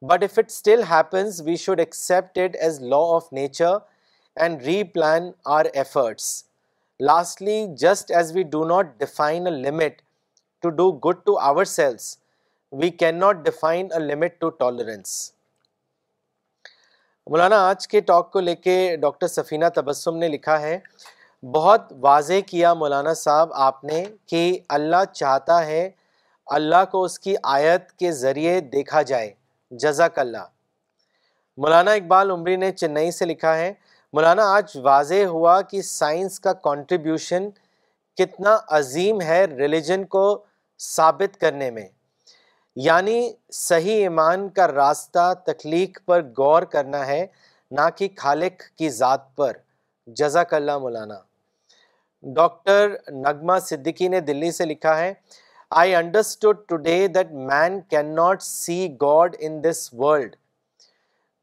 But if it still happens, we should accept it as law of nature and re efforts lastly just as we not define we can not define Maulana آج کے ٹاک کو لے کے ڈاکٹر سفینہ تبسم نے لکھا ہے بہت واضح کیا مولانا صاحب آپ نے کہ اللہ چاہتا ہے اللہ کو اس کی آیت کے ذریعے دیکھا جائے جزاک اللہ مولانا اقبال عمری نے چنئی سے لکھا ہے مولانا آج واضح ہوا کہ سائنس کا کانٹریبیوشن کتنا عظیم ہے ریلیجن کو ثابت کرنے میں یعنی صحیح ایمان کا راستہ تخلیق پر غور کرنا ہے نہ کہ خالق کی ذات پر جزاک اللہ مولانا ڈاکٹر نغمہ صدیقی نے دلی سے لکھا ہے I understood today that man can not see God in this world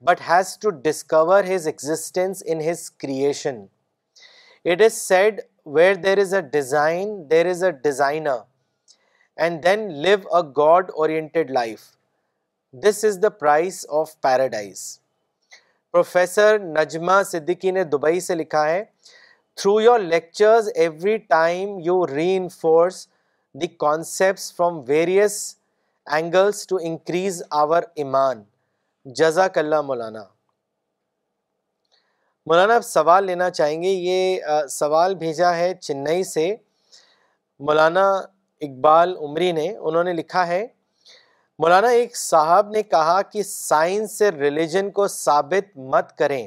but has to discover his existence in his creation it is said where there is a design there is a designer and then live a God oriented life this is the prize of paradise Professor Najma Siddiqui نے دبئی سے لکھا ہے through your lectures every time you reinforce the concepts from various angles to increase our iman جزاک اللہ مولانا مولانا آپ سوال لینا چاہیں گے یہ سوال بھیجا ہے چنئی سے مولانا اقبال عمری نے انہوں نے لکھا ہے مولانا ایک صاحب نے کہا کہ سائنس سے ریلیجن کو ثابت مت کریں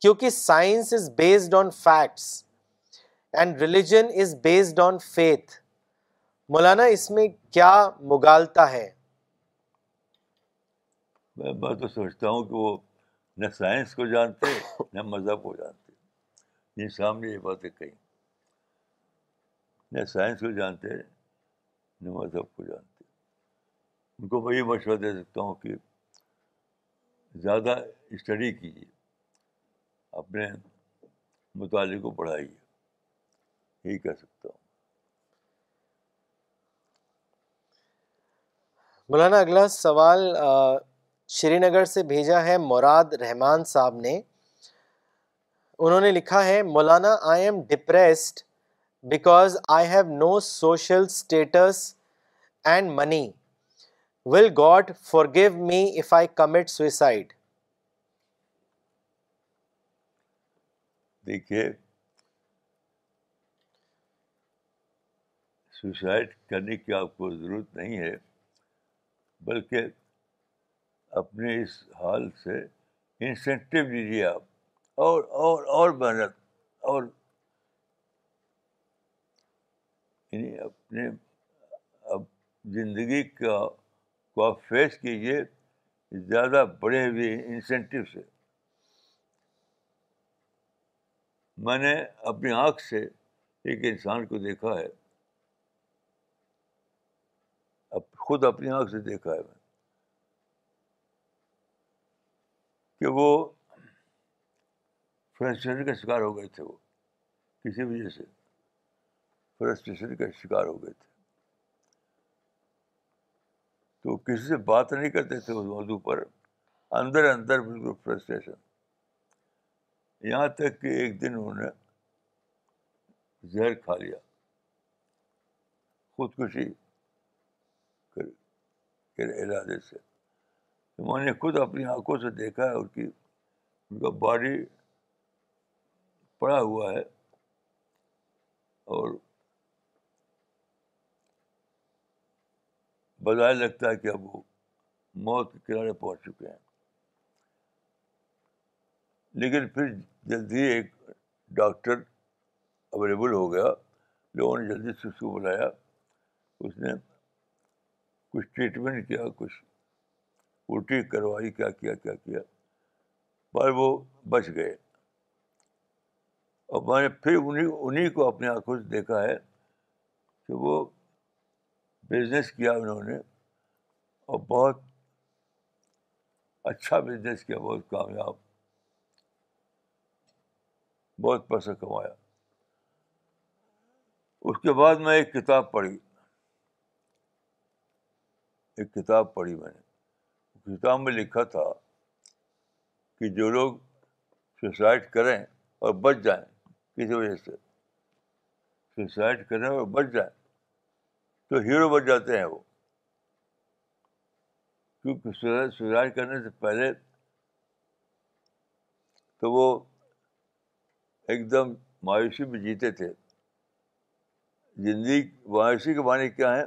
کیونکہ science is based on facts and religion is based on faith Maulana اس میں کیا مغالتا ہے میں تو سوچتا ہوں کہ وہ نہ سائنس کو جانتے نہ مذہب کو جانتے نہیں سامنے یہ باتیں کہیں نہ سائنس کو جانتے نہ مذہب کو جانتے ان کو میں یہ مشورہ دے سکتا ہوں کہ زیادہ اسٹڈی کیجیے اپنے مطالعے کو بڑھائیے یہی کہہ سکتا ہوں مولانا اگلا سوال شری نگر سے بھیجا ہے مراد رحمان صاحب نے انہوں نے لکھا ہے Maulana I am depressed because I have no social status and money will God forgive me if I commit suicide دیکھیے سوسائڈ کرنے کی آپ کو ضرورت نہیں ہے بلکہ اپنے اس حال سے انسینٹیو لیجیے آپ اور اور اور محنت اور یعنی اپنے اب زندگی کا کو آپ فیس کیجیے زیادہ بڑے ہوئے انسینٹیو سے میں نے اپنی آنکھ سے ایک انسان کو دیکھا ہے خود اپنی آنکھ سے دیکھا ہے میں کہ وہ فرسٹریشن کا شکار ہو گئے تھے وہ کسی وجہ سے فرسٹریشن کا شکار ہو گئے تھے تو کسی سے بات نہیں کرتے تھے اس موضوع پر اندر اندر بالکل فرسٹریشن یہاں تک کہ ایک دن انہوں نے زہر کھا لیا خودکشی کر علاج سے میں نے خود اپنی آنکھوں سے دیکھا ہے ان کی ان کا باڈی پڑا ہوا ہے اور بدائے لگتا ہے کہ اب وہ موت کے کنارے پہنچ چکے ہیں لیکن پھر جلدی ایک ڈاکٹر اویلیبل ہو گیا لوگوں نے جلدی سسو بلایا اس نے کچھ ٹریٹمنٹ کیا کچھ الٹی کروائی کیا کیا کیا کیا پر وہ بچ گئے اور میں نے پھر انہیں کو اپنی آنکھوں سے دیکھا ہے کہ وہ بزنس کیا انہوں نے اور بہت اچھا بزنس کیا بہت کامیاب بہت پیسہ کمایا اس کے بعد میں ایک کتاب پڑھی ایک کتاب پڑھی میں نے کتاب میں لکھا تھا کہ جو لوگ سوسائڈ کریں اور بچ جائیں کسی وجہ سے سوسائڈ کریں اور بچ جائیں تو ہیرو بچ جاتے ہیں وہ کیونکہ سوسائڈ کرنے سے پہلے تو وہ ایک دم مایوسی میں جیتے تھے زندگی مایوسی کے معنی کیا ہے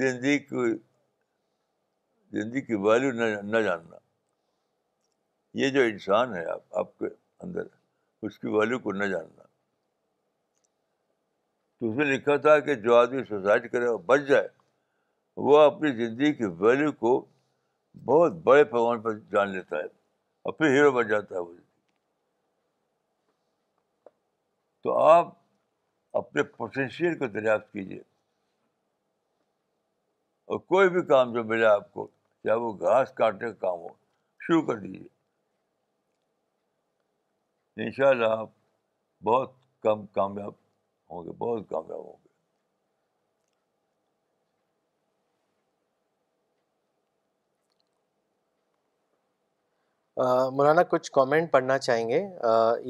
زندگی کی زندگی کی ویلیو نہ نہ جاننا یہ جو انسان ہے آپ آپ کے اندر اس کی ویلیو کو نہ جاننا تو اس لکھا تھا کہ جو آدمی سوسائڈ کرے اور بچ جائے وہ اپنی زندگی کی ویلیو کو بہت بڑے پیمانے پر جان لیتا ہے اور پھر ہیرو بن جاتا ہے وہ تو آپ اپنے پوٹینشیل کو دریافت کیجیے اور کوئی بھی کام جو ملے آپ کو وہ گھاس کاٹنے کا کام ہو شروع کر دیجیے ان شاء اللہ آپ بہت کم کامیاب ہوں گے مولانا کچھ کامنٹ پڑھنا چاہیں گے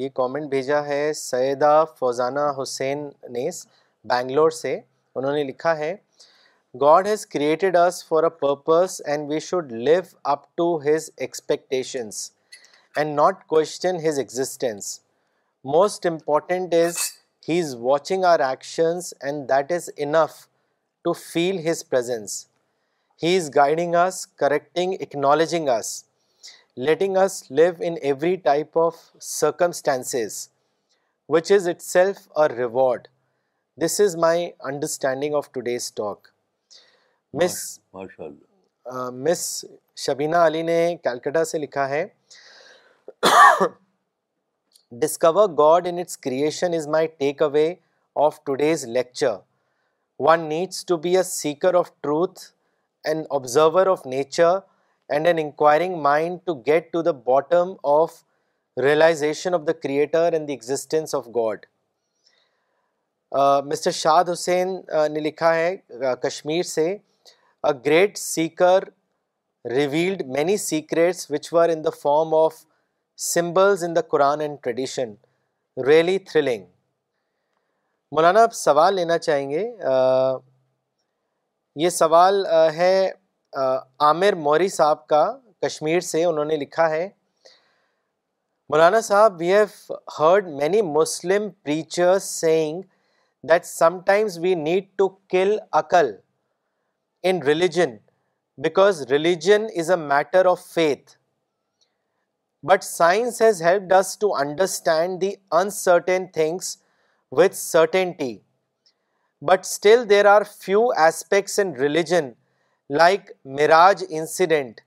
یہ کامنٹ بھیجا ہے سیدہ فوزانہ حسین نیس بینگلور سے انہوں نے لکھا ہے God has created us for a purpose, and we should live up to His expectations and not question His existence. Most important is He is watching our actions, and that is enough to feel His presence. He is guiding us, correcting, acknowledging us, letting us live in every type of circumstances, which is itself a reward. This is my understanding of today's talk. مس شبینہ علی نے کیلکٹا سے لکھا ہے discover God its creation is my takeaway of today's lecture one needs to be a seeker of truth and observer of nature and an inquiring mind to get to the bottom of realization of the creator and the existence of God mister Shad Hussain نے لکھا ہے کشمیر سے great seeker revealed many secrets which were in the form of symbols in the Quran and tradition really thrilling Maulana آپ سوال لینا چاہیں گے یہ سوال ہے عامر موری صاحب کا کشمیر سے انہوں نے لکھا ہے Maulana sahib we have heard many Muslim preacher saying that sometimes we need to kill عقل in religion, because religion is a matter of faith. But science has helped us to understand the uncertain things with certainty. But still there are few aspects in religion, like mirage incident,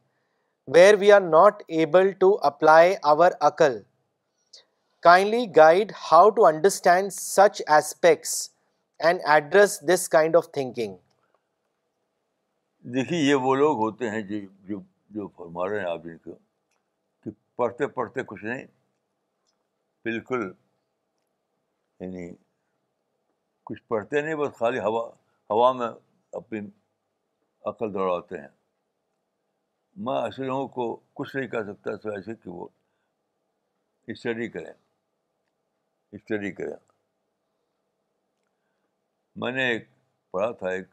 where we are not able to apply our akal. Kindly guide how to understand such aspects and address this kind of thinking. دیکھیے یہ وہ لوگ ہوتے ہیں جی جو جو فرما رہے ہیں آپ جن کو کہ پڑھتے پڑھتے کچھ نہیں بالکل یعنی کچھ پڑھتے نہیں بس خالی ہوا ہوا میں اپنی عقل دوڑاتے ہیں میں ایسے لوگوں کو کچھ نہیں کہہ سکتا سو ایسے کہ وہ اسٹڈی کریں اسٹڈی کریں میں نے ایک پڑھا تھا ایک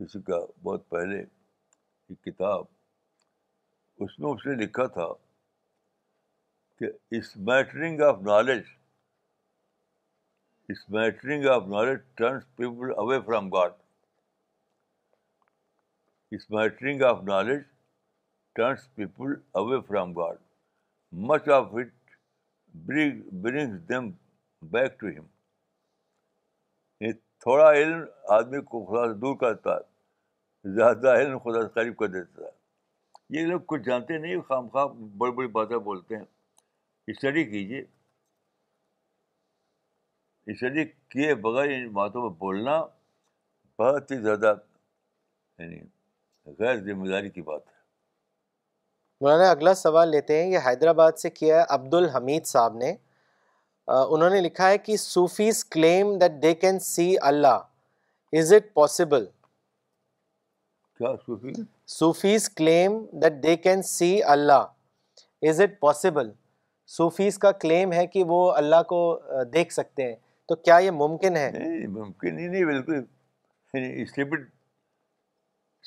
کسی کا بہت پہلے ایک کتاب اس میں اس نے لکھا تھا کہ smattering of knowledge smattering of knowledge turns people away from God smattering of knowledge turns people away from God much of it brings them back to him تھوڑا علم آدمی کو خدا سے دور کرتا ہے زیادہ علم خدا سے قریب کر دیتا ہے یہ لوگ کچھ جانتے نہیں خام خواہ بڑی بڑی باتیں بولتے ہیں اسٹڈی کیجیے اسٹڈی کیے بغیر ان باتوں میں بولنا بہت ہی زیادہ یعنی غیر ذمہ داری کی بات ہے مولانا اگلا سوال لیتے ہیں یہ حیدرآباد سے کیا ہے عبد الحمید صاحب نے انہوں نے لکھا ہے کہ Sufis claim that they can see Allah is it possible کیا صوفی Sufis claim that they can see Allah is it possible Sufis کا کلیم ہے کہ وہ اللہ کو دیکھ سکتے ہیں تو کیا یہ ممکن ہے ممکن ہی نہیں بالکل اسلپڈ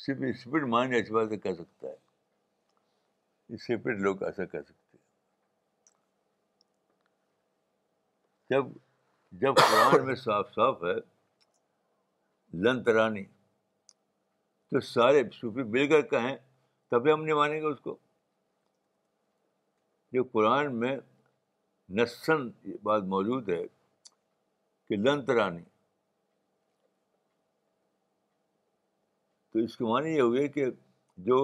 صرف اسپڈ مائنڈ ایسی بات کہہ سکتا ہے اسلپڈ لوگ ایسا کہہ سکتے ہیں جب جب قرآن میں صاف صاف ہے لن ترانی تو سارے صوفی مل کر کہیں تبھی ہم نہیں مانیں گے اس کو جو قرآن میں نسن یہ بات موجود ہے کہ لن ترانی تو اس کے معنی یہ ہوئے کہ جو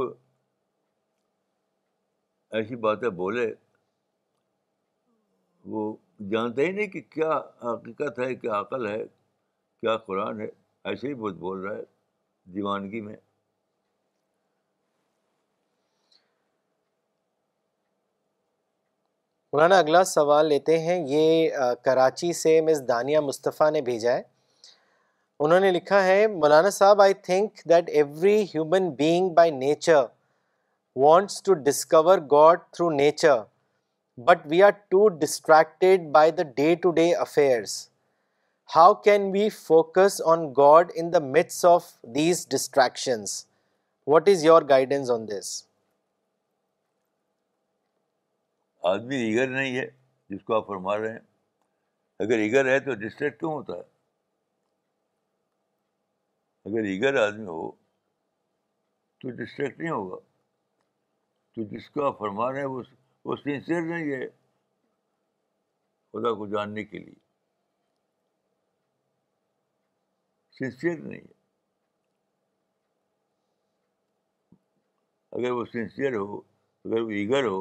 ایسی باتیں بولے وہ جانتے ہی نہیں کہ کیا حقیقت ہے کیا عقل ہے کیا قرآن ہے ایسے ہی بہت بول رہا ہے دیوانگی میں مولانا اگلا سوال لیتے ہیں یہ کراچی سے مس مصطفیٰ نے بھیجا ہے انہوں نے لکھا ہے Maulana sahib I think that every human being by nature wants to discover God through nature but we are too distracted by the day to day affairs how can we focus on God in the of these distractions what is your guidance on this آدمی ایگر نہیں ہے جس کو آپ فرما رہے ہیں اگر ایگر ہے تو ڈسٹریکٹ کیوں ہوتا ہے اگر ایگر آدمی ہو تو ڈسٹریکٹ نہیں ہوگا تو جس کو آپ فرما رہے ہیں وہ سنسیئر نہیں ہے خدا کو جاننے کے لیے سنسیئر نہیں ہے اگر وہ سنسیئر ہو اگر وہ ایگر ہو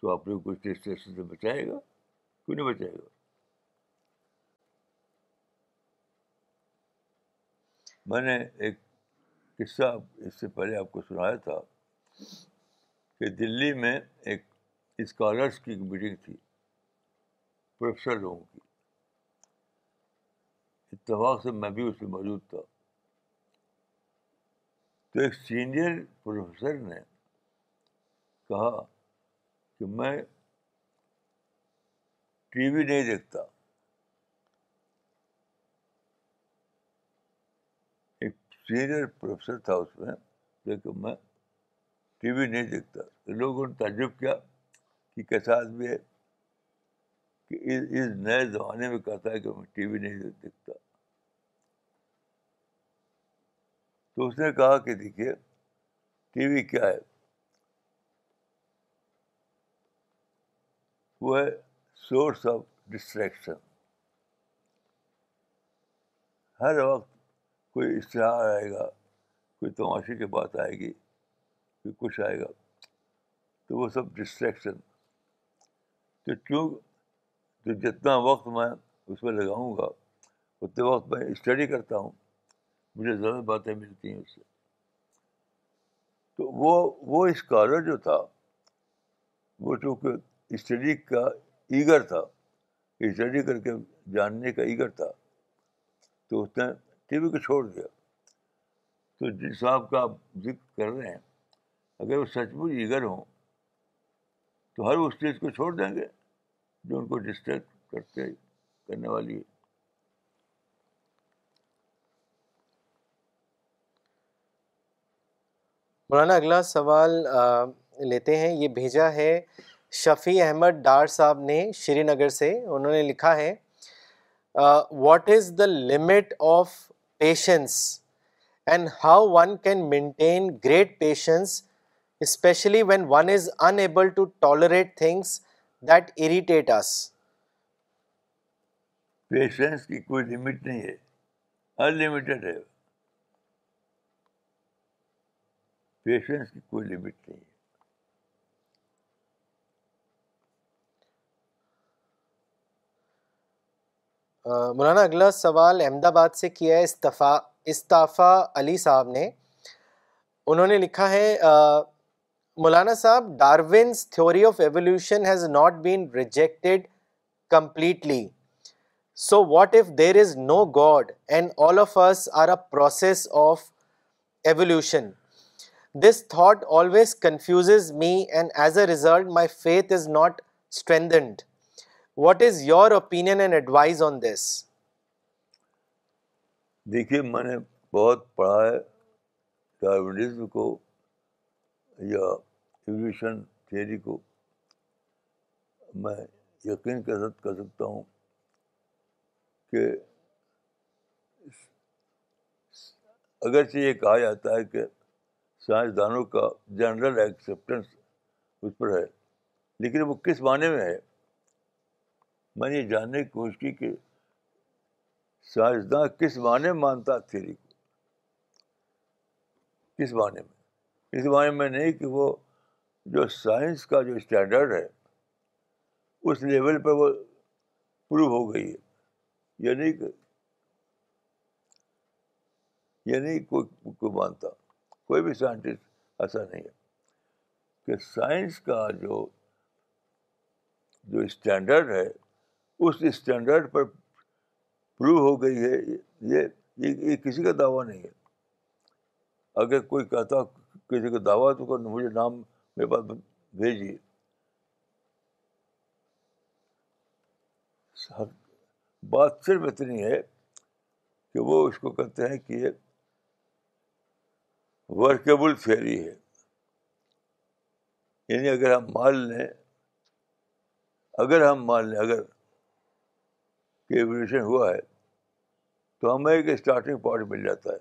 تو آپ لوگ سے بچائے گا کیوں نہیں بچائے گا میں نے ایک قصہ اس سے پہلے آپ کو سنایا تھا کہ دلی میں ایک اسکالرس کی میٹنگ تھی پروفیسر لوگوں کی اتفاق سے میں بھی اس میں موجود تھا تو ایک سینئر پروفیسر نے کہا کہ میں ٹی وی نہیں دیکھتا ایک سینئر پروفیسر تھا اس میں لیکن میں ٹی وی نہیں دیکھتا لوگوں نے تعجب کیا کہ کیسا آدمی ہے کہ اس نئے زمانے میں کہتا ہے کہ میں ٹی وی نہیں دیکھتا تو اس نے کہا کہ دیکھیے ٹی وی کیا ہے وہ ہے سورس آف ڈسٹریکشن ہر وقت کوئی اشتہار آئے گا کوئی تماشے کی بات آئے گی کوئی کچھ آئے گا تو وہ سب ڈسٹریکشن تو کیوں تو جتنا وقت میں اس میں لگاؤں گا اتنے وقت میں اسٹڈی کرتا ہوں مجھے زیادہ باتیں ملتی ہیں اس سے تو وہ وہ اسکالر جو تھا وہ چونکہ اسٹڈی کا ایگر تھا اسٹڈی کر کے جاننے کا ایگر تھا تو اس نے ٹی وی کو چھوڑ دیا تو جس جی صاحب کا آپ ذکر کر رہے ہیں اگر وہ سچ مچ ایگر ہوں تو ہر اس چیز کو چھوڑ دیں گے جو ان کو ڈسٹریکٹ کرتے کرنے والی ہے مولانا اگلا سوال لیتے ہیں یہ بھیجا ہے شفیع احمد ڈار صاحب نے شری نگر سے انہوں نے لکھا ہے what is the limit of patience and how one can maintain great patience especially when one is unable to tolerate things کوئی لمٹ نہیں ہے مولانا اگلا سوال احمد آباد سے کیا ہے استفا علی صاحب نے انہوں نے لکھا ہے Maulana sahib Darwin's theory of evolution has not been rejected completely so what if there is no God and all of us are a process of evolution this thought always confuses me and as a result my faith is not strengthened what is your opinion and advise on this دیکھیے میں نے بہت پڑھا ہے ڈارونزم کو یا ایولیوشن تھیوری کو میں یقین کے ساتھ کر سکتا ہوں کہ اگرچہ یہ کہا جاتا ہے کہ سائنسدانوں کا جنرل ایکسیپٹنس اس پر ہے لیکن وہ کس معنی میں ہے میں نے یہ جاننے کی کوشش کی کہ سائنسداں کس معنی میں مانتا تھیری کو کس معنی میں اس بانے میں نہیں کہ وہ جو سائنس کا جو اسٹینڈرڈ ہے اس لیول پہ وہ پروو ہو گئی ہے یعنی کہ یعنی کوئی کوئی مانتا کوئی بھی سائنٹسٹ ایسا نہیں ہے کہ سائنس کا جو جو اسٹینڈرڈ ہے اس اسٹینڈرڈ پر پروو ہو گئی ہے یہ یہ کسی کا دعویٰ نہیں ہے اگر کوئی کہتا کسی کو دعوی تو مجھے نام میرے پاس بھیجیے بات صرف اتنی ہے کہ وہ اس کو کہتے ہیں کہ ورکیبل تھیوری ہے یعنی اگر ہم مان لیں اگر ہم مان لیں اگر کہ ہوا ہے تو ہمیں ایک اسٹارٹنگ پوائنٹ مل جاتا ہے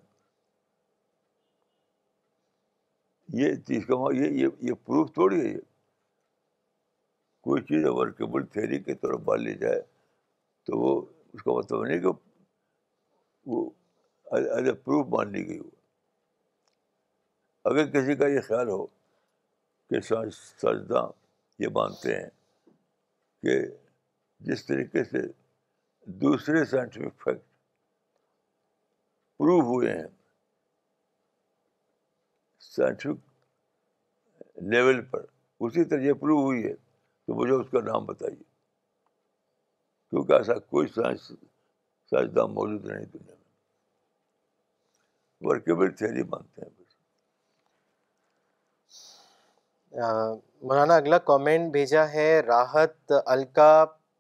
یہ چیز کا یہ یہ, پروف تھوڑی ہے یہ کوئی چیز ورکیبل تھیری کے طور پر لی جائے تو وہ اس کا مطلب نہیں کہ وہ ایز اے پروف مان لی گئی وہ اگر کسی کا یہ خیال ہو کہ سائنسداں یہ مانتے ہیں کہ جس طریقے سے دوسرے سائنٹیفک فیکٹ پروف ہوئے ہیں سائنٹیفک لیول پر اسی طرح یہ پروو ہوئی ہے تو مجھے اس کا نام بتائیے کیونکہ ایسا کوئی سائنس سائنس موجود نہیں دنیا میں ورکیبل تھیوری مانتے ہیں مولانا اگلا کامنٹ بھیجا ہے راحت الکا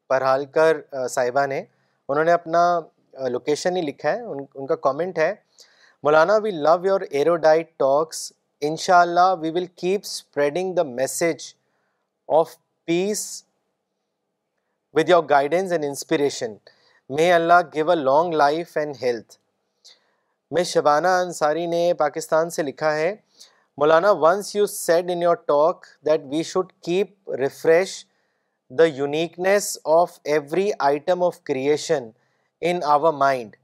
پرہالکر صاحبہ نے انہوں نے اپنا لوکیشن ہی لکھا ہے ان, ان کا کامنٹ ہے Maulana we love your erudite talks ان شاء اللہ we will keep spreading the message of peace with your guidance and inspiration may Allah give a long life and health میں شبانہ انصاری نے پاکستان سے لکھا ہے Maulana once you said in your talk that we should keep refresh the uniqueness of every item of creation in our mind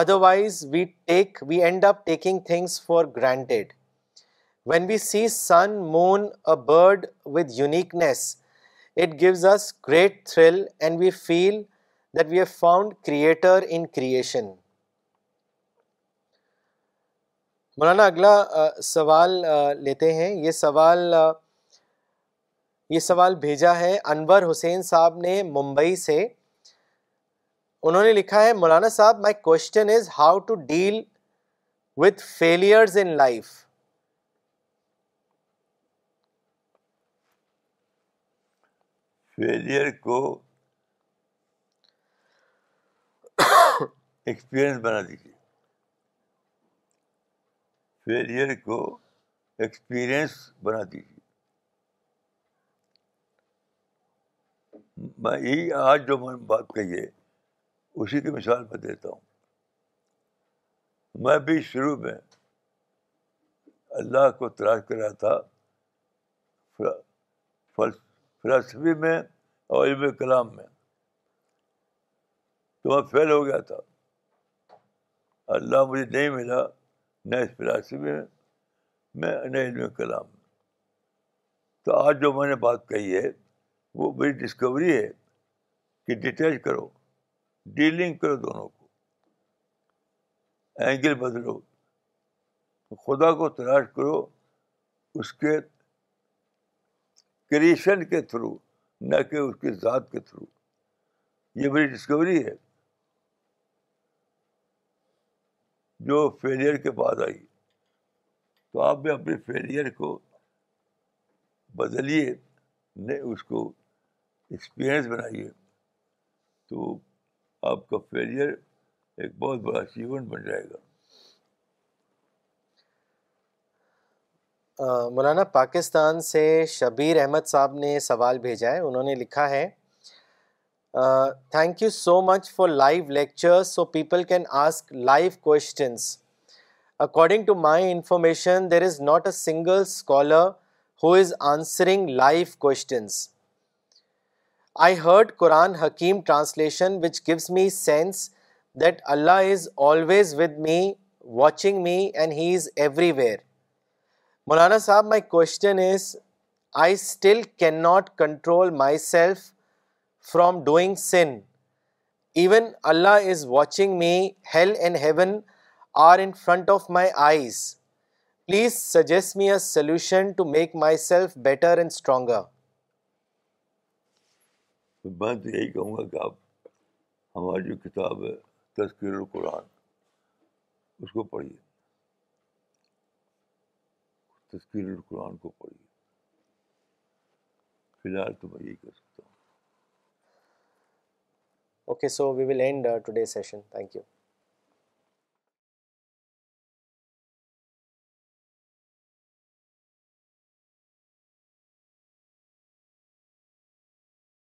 otherwise we take we end up taking things for granted when we C sun moon a bird with uniqueness it gives us great thrill and we feel that we have found creator in creation Maulana اگلا سوال لیتے ہیں یہ سوال یہ سوال بھیجا ہے انور حسین صاحب نے ممبئی سے انہوں نے لکھا ہے Maulana sahib my question is how to deal with failures in life failure کو ایکسپیرئنس بنا دیجیے فیلئر کو ایکسپیرئنس بنا دیجیے میں یہی آج جو میں بات کہی ہے اسی کی مثال میں دیتا ہوں میں بھی شروع میں اللہ کو تلاش کر رہا تھا فل فلاسفی میں اور علم کلام میں تو میں فیل ہو گیا تھا اللہ مجھے نہیں ملا نہ اس فلاسفی میں میں نہ علم کلام میں تو آج جو میں نے بات کہی ہے وہ بڑی ڈسکوری ہے کہ ڈیٹیچ کرو ڈیلنگ کرو دونوں کو اینگل بدلو خدا کو تلاش کرو اس کے کریشن کے تھرو نہ کہ اس کے ذات کے تھرو یہ بڑی ڈسکوری ہے جو فیلئر کے بعد آئی تو آپ بھی اپنے فیلئر کو بدلیے نہ اس کو ایکسپیرئنس بنائیے تو آپ کا فیلئر ایک بہت بڑا اچیومنٹ بن جائے گا مولانا پاکستان سے شبیر احمد صاحب نے سوال بھیجا ہے انہوں نے لکھا ہے thank you so much for live lecture so people can ask live questions according to my information there is not a single scholar who is answering live questions I heard Quran Hakim translation which goes me sense that Allah is always with me watching me and he is everywhere Maulana sahib my question is I still can not control myself from doing sin even Allah is watching me hell and heaven are in front of my eyes please suggest me a solution to make myself better and stronger میں تو یہی کہوں گا کہ آپ ہماری جو کتاب ہے تشکیر القرآن اس کو پڑھیے تذکیر القرآن کو پڑی فی الحال تو میں یہی کر سکتا ہوں okay so we will end today session thank you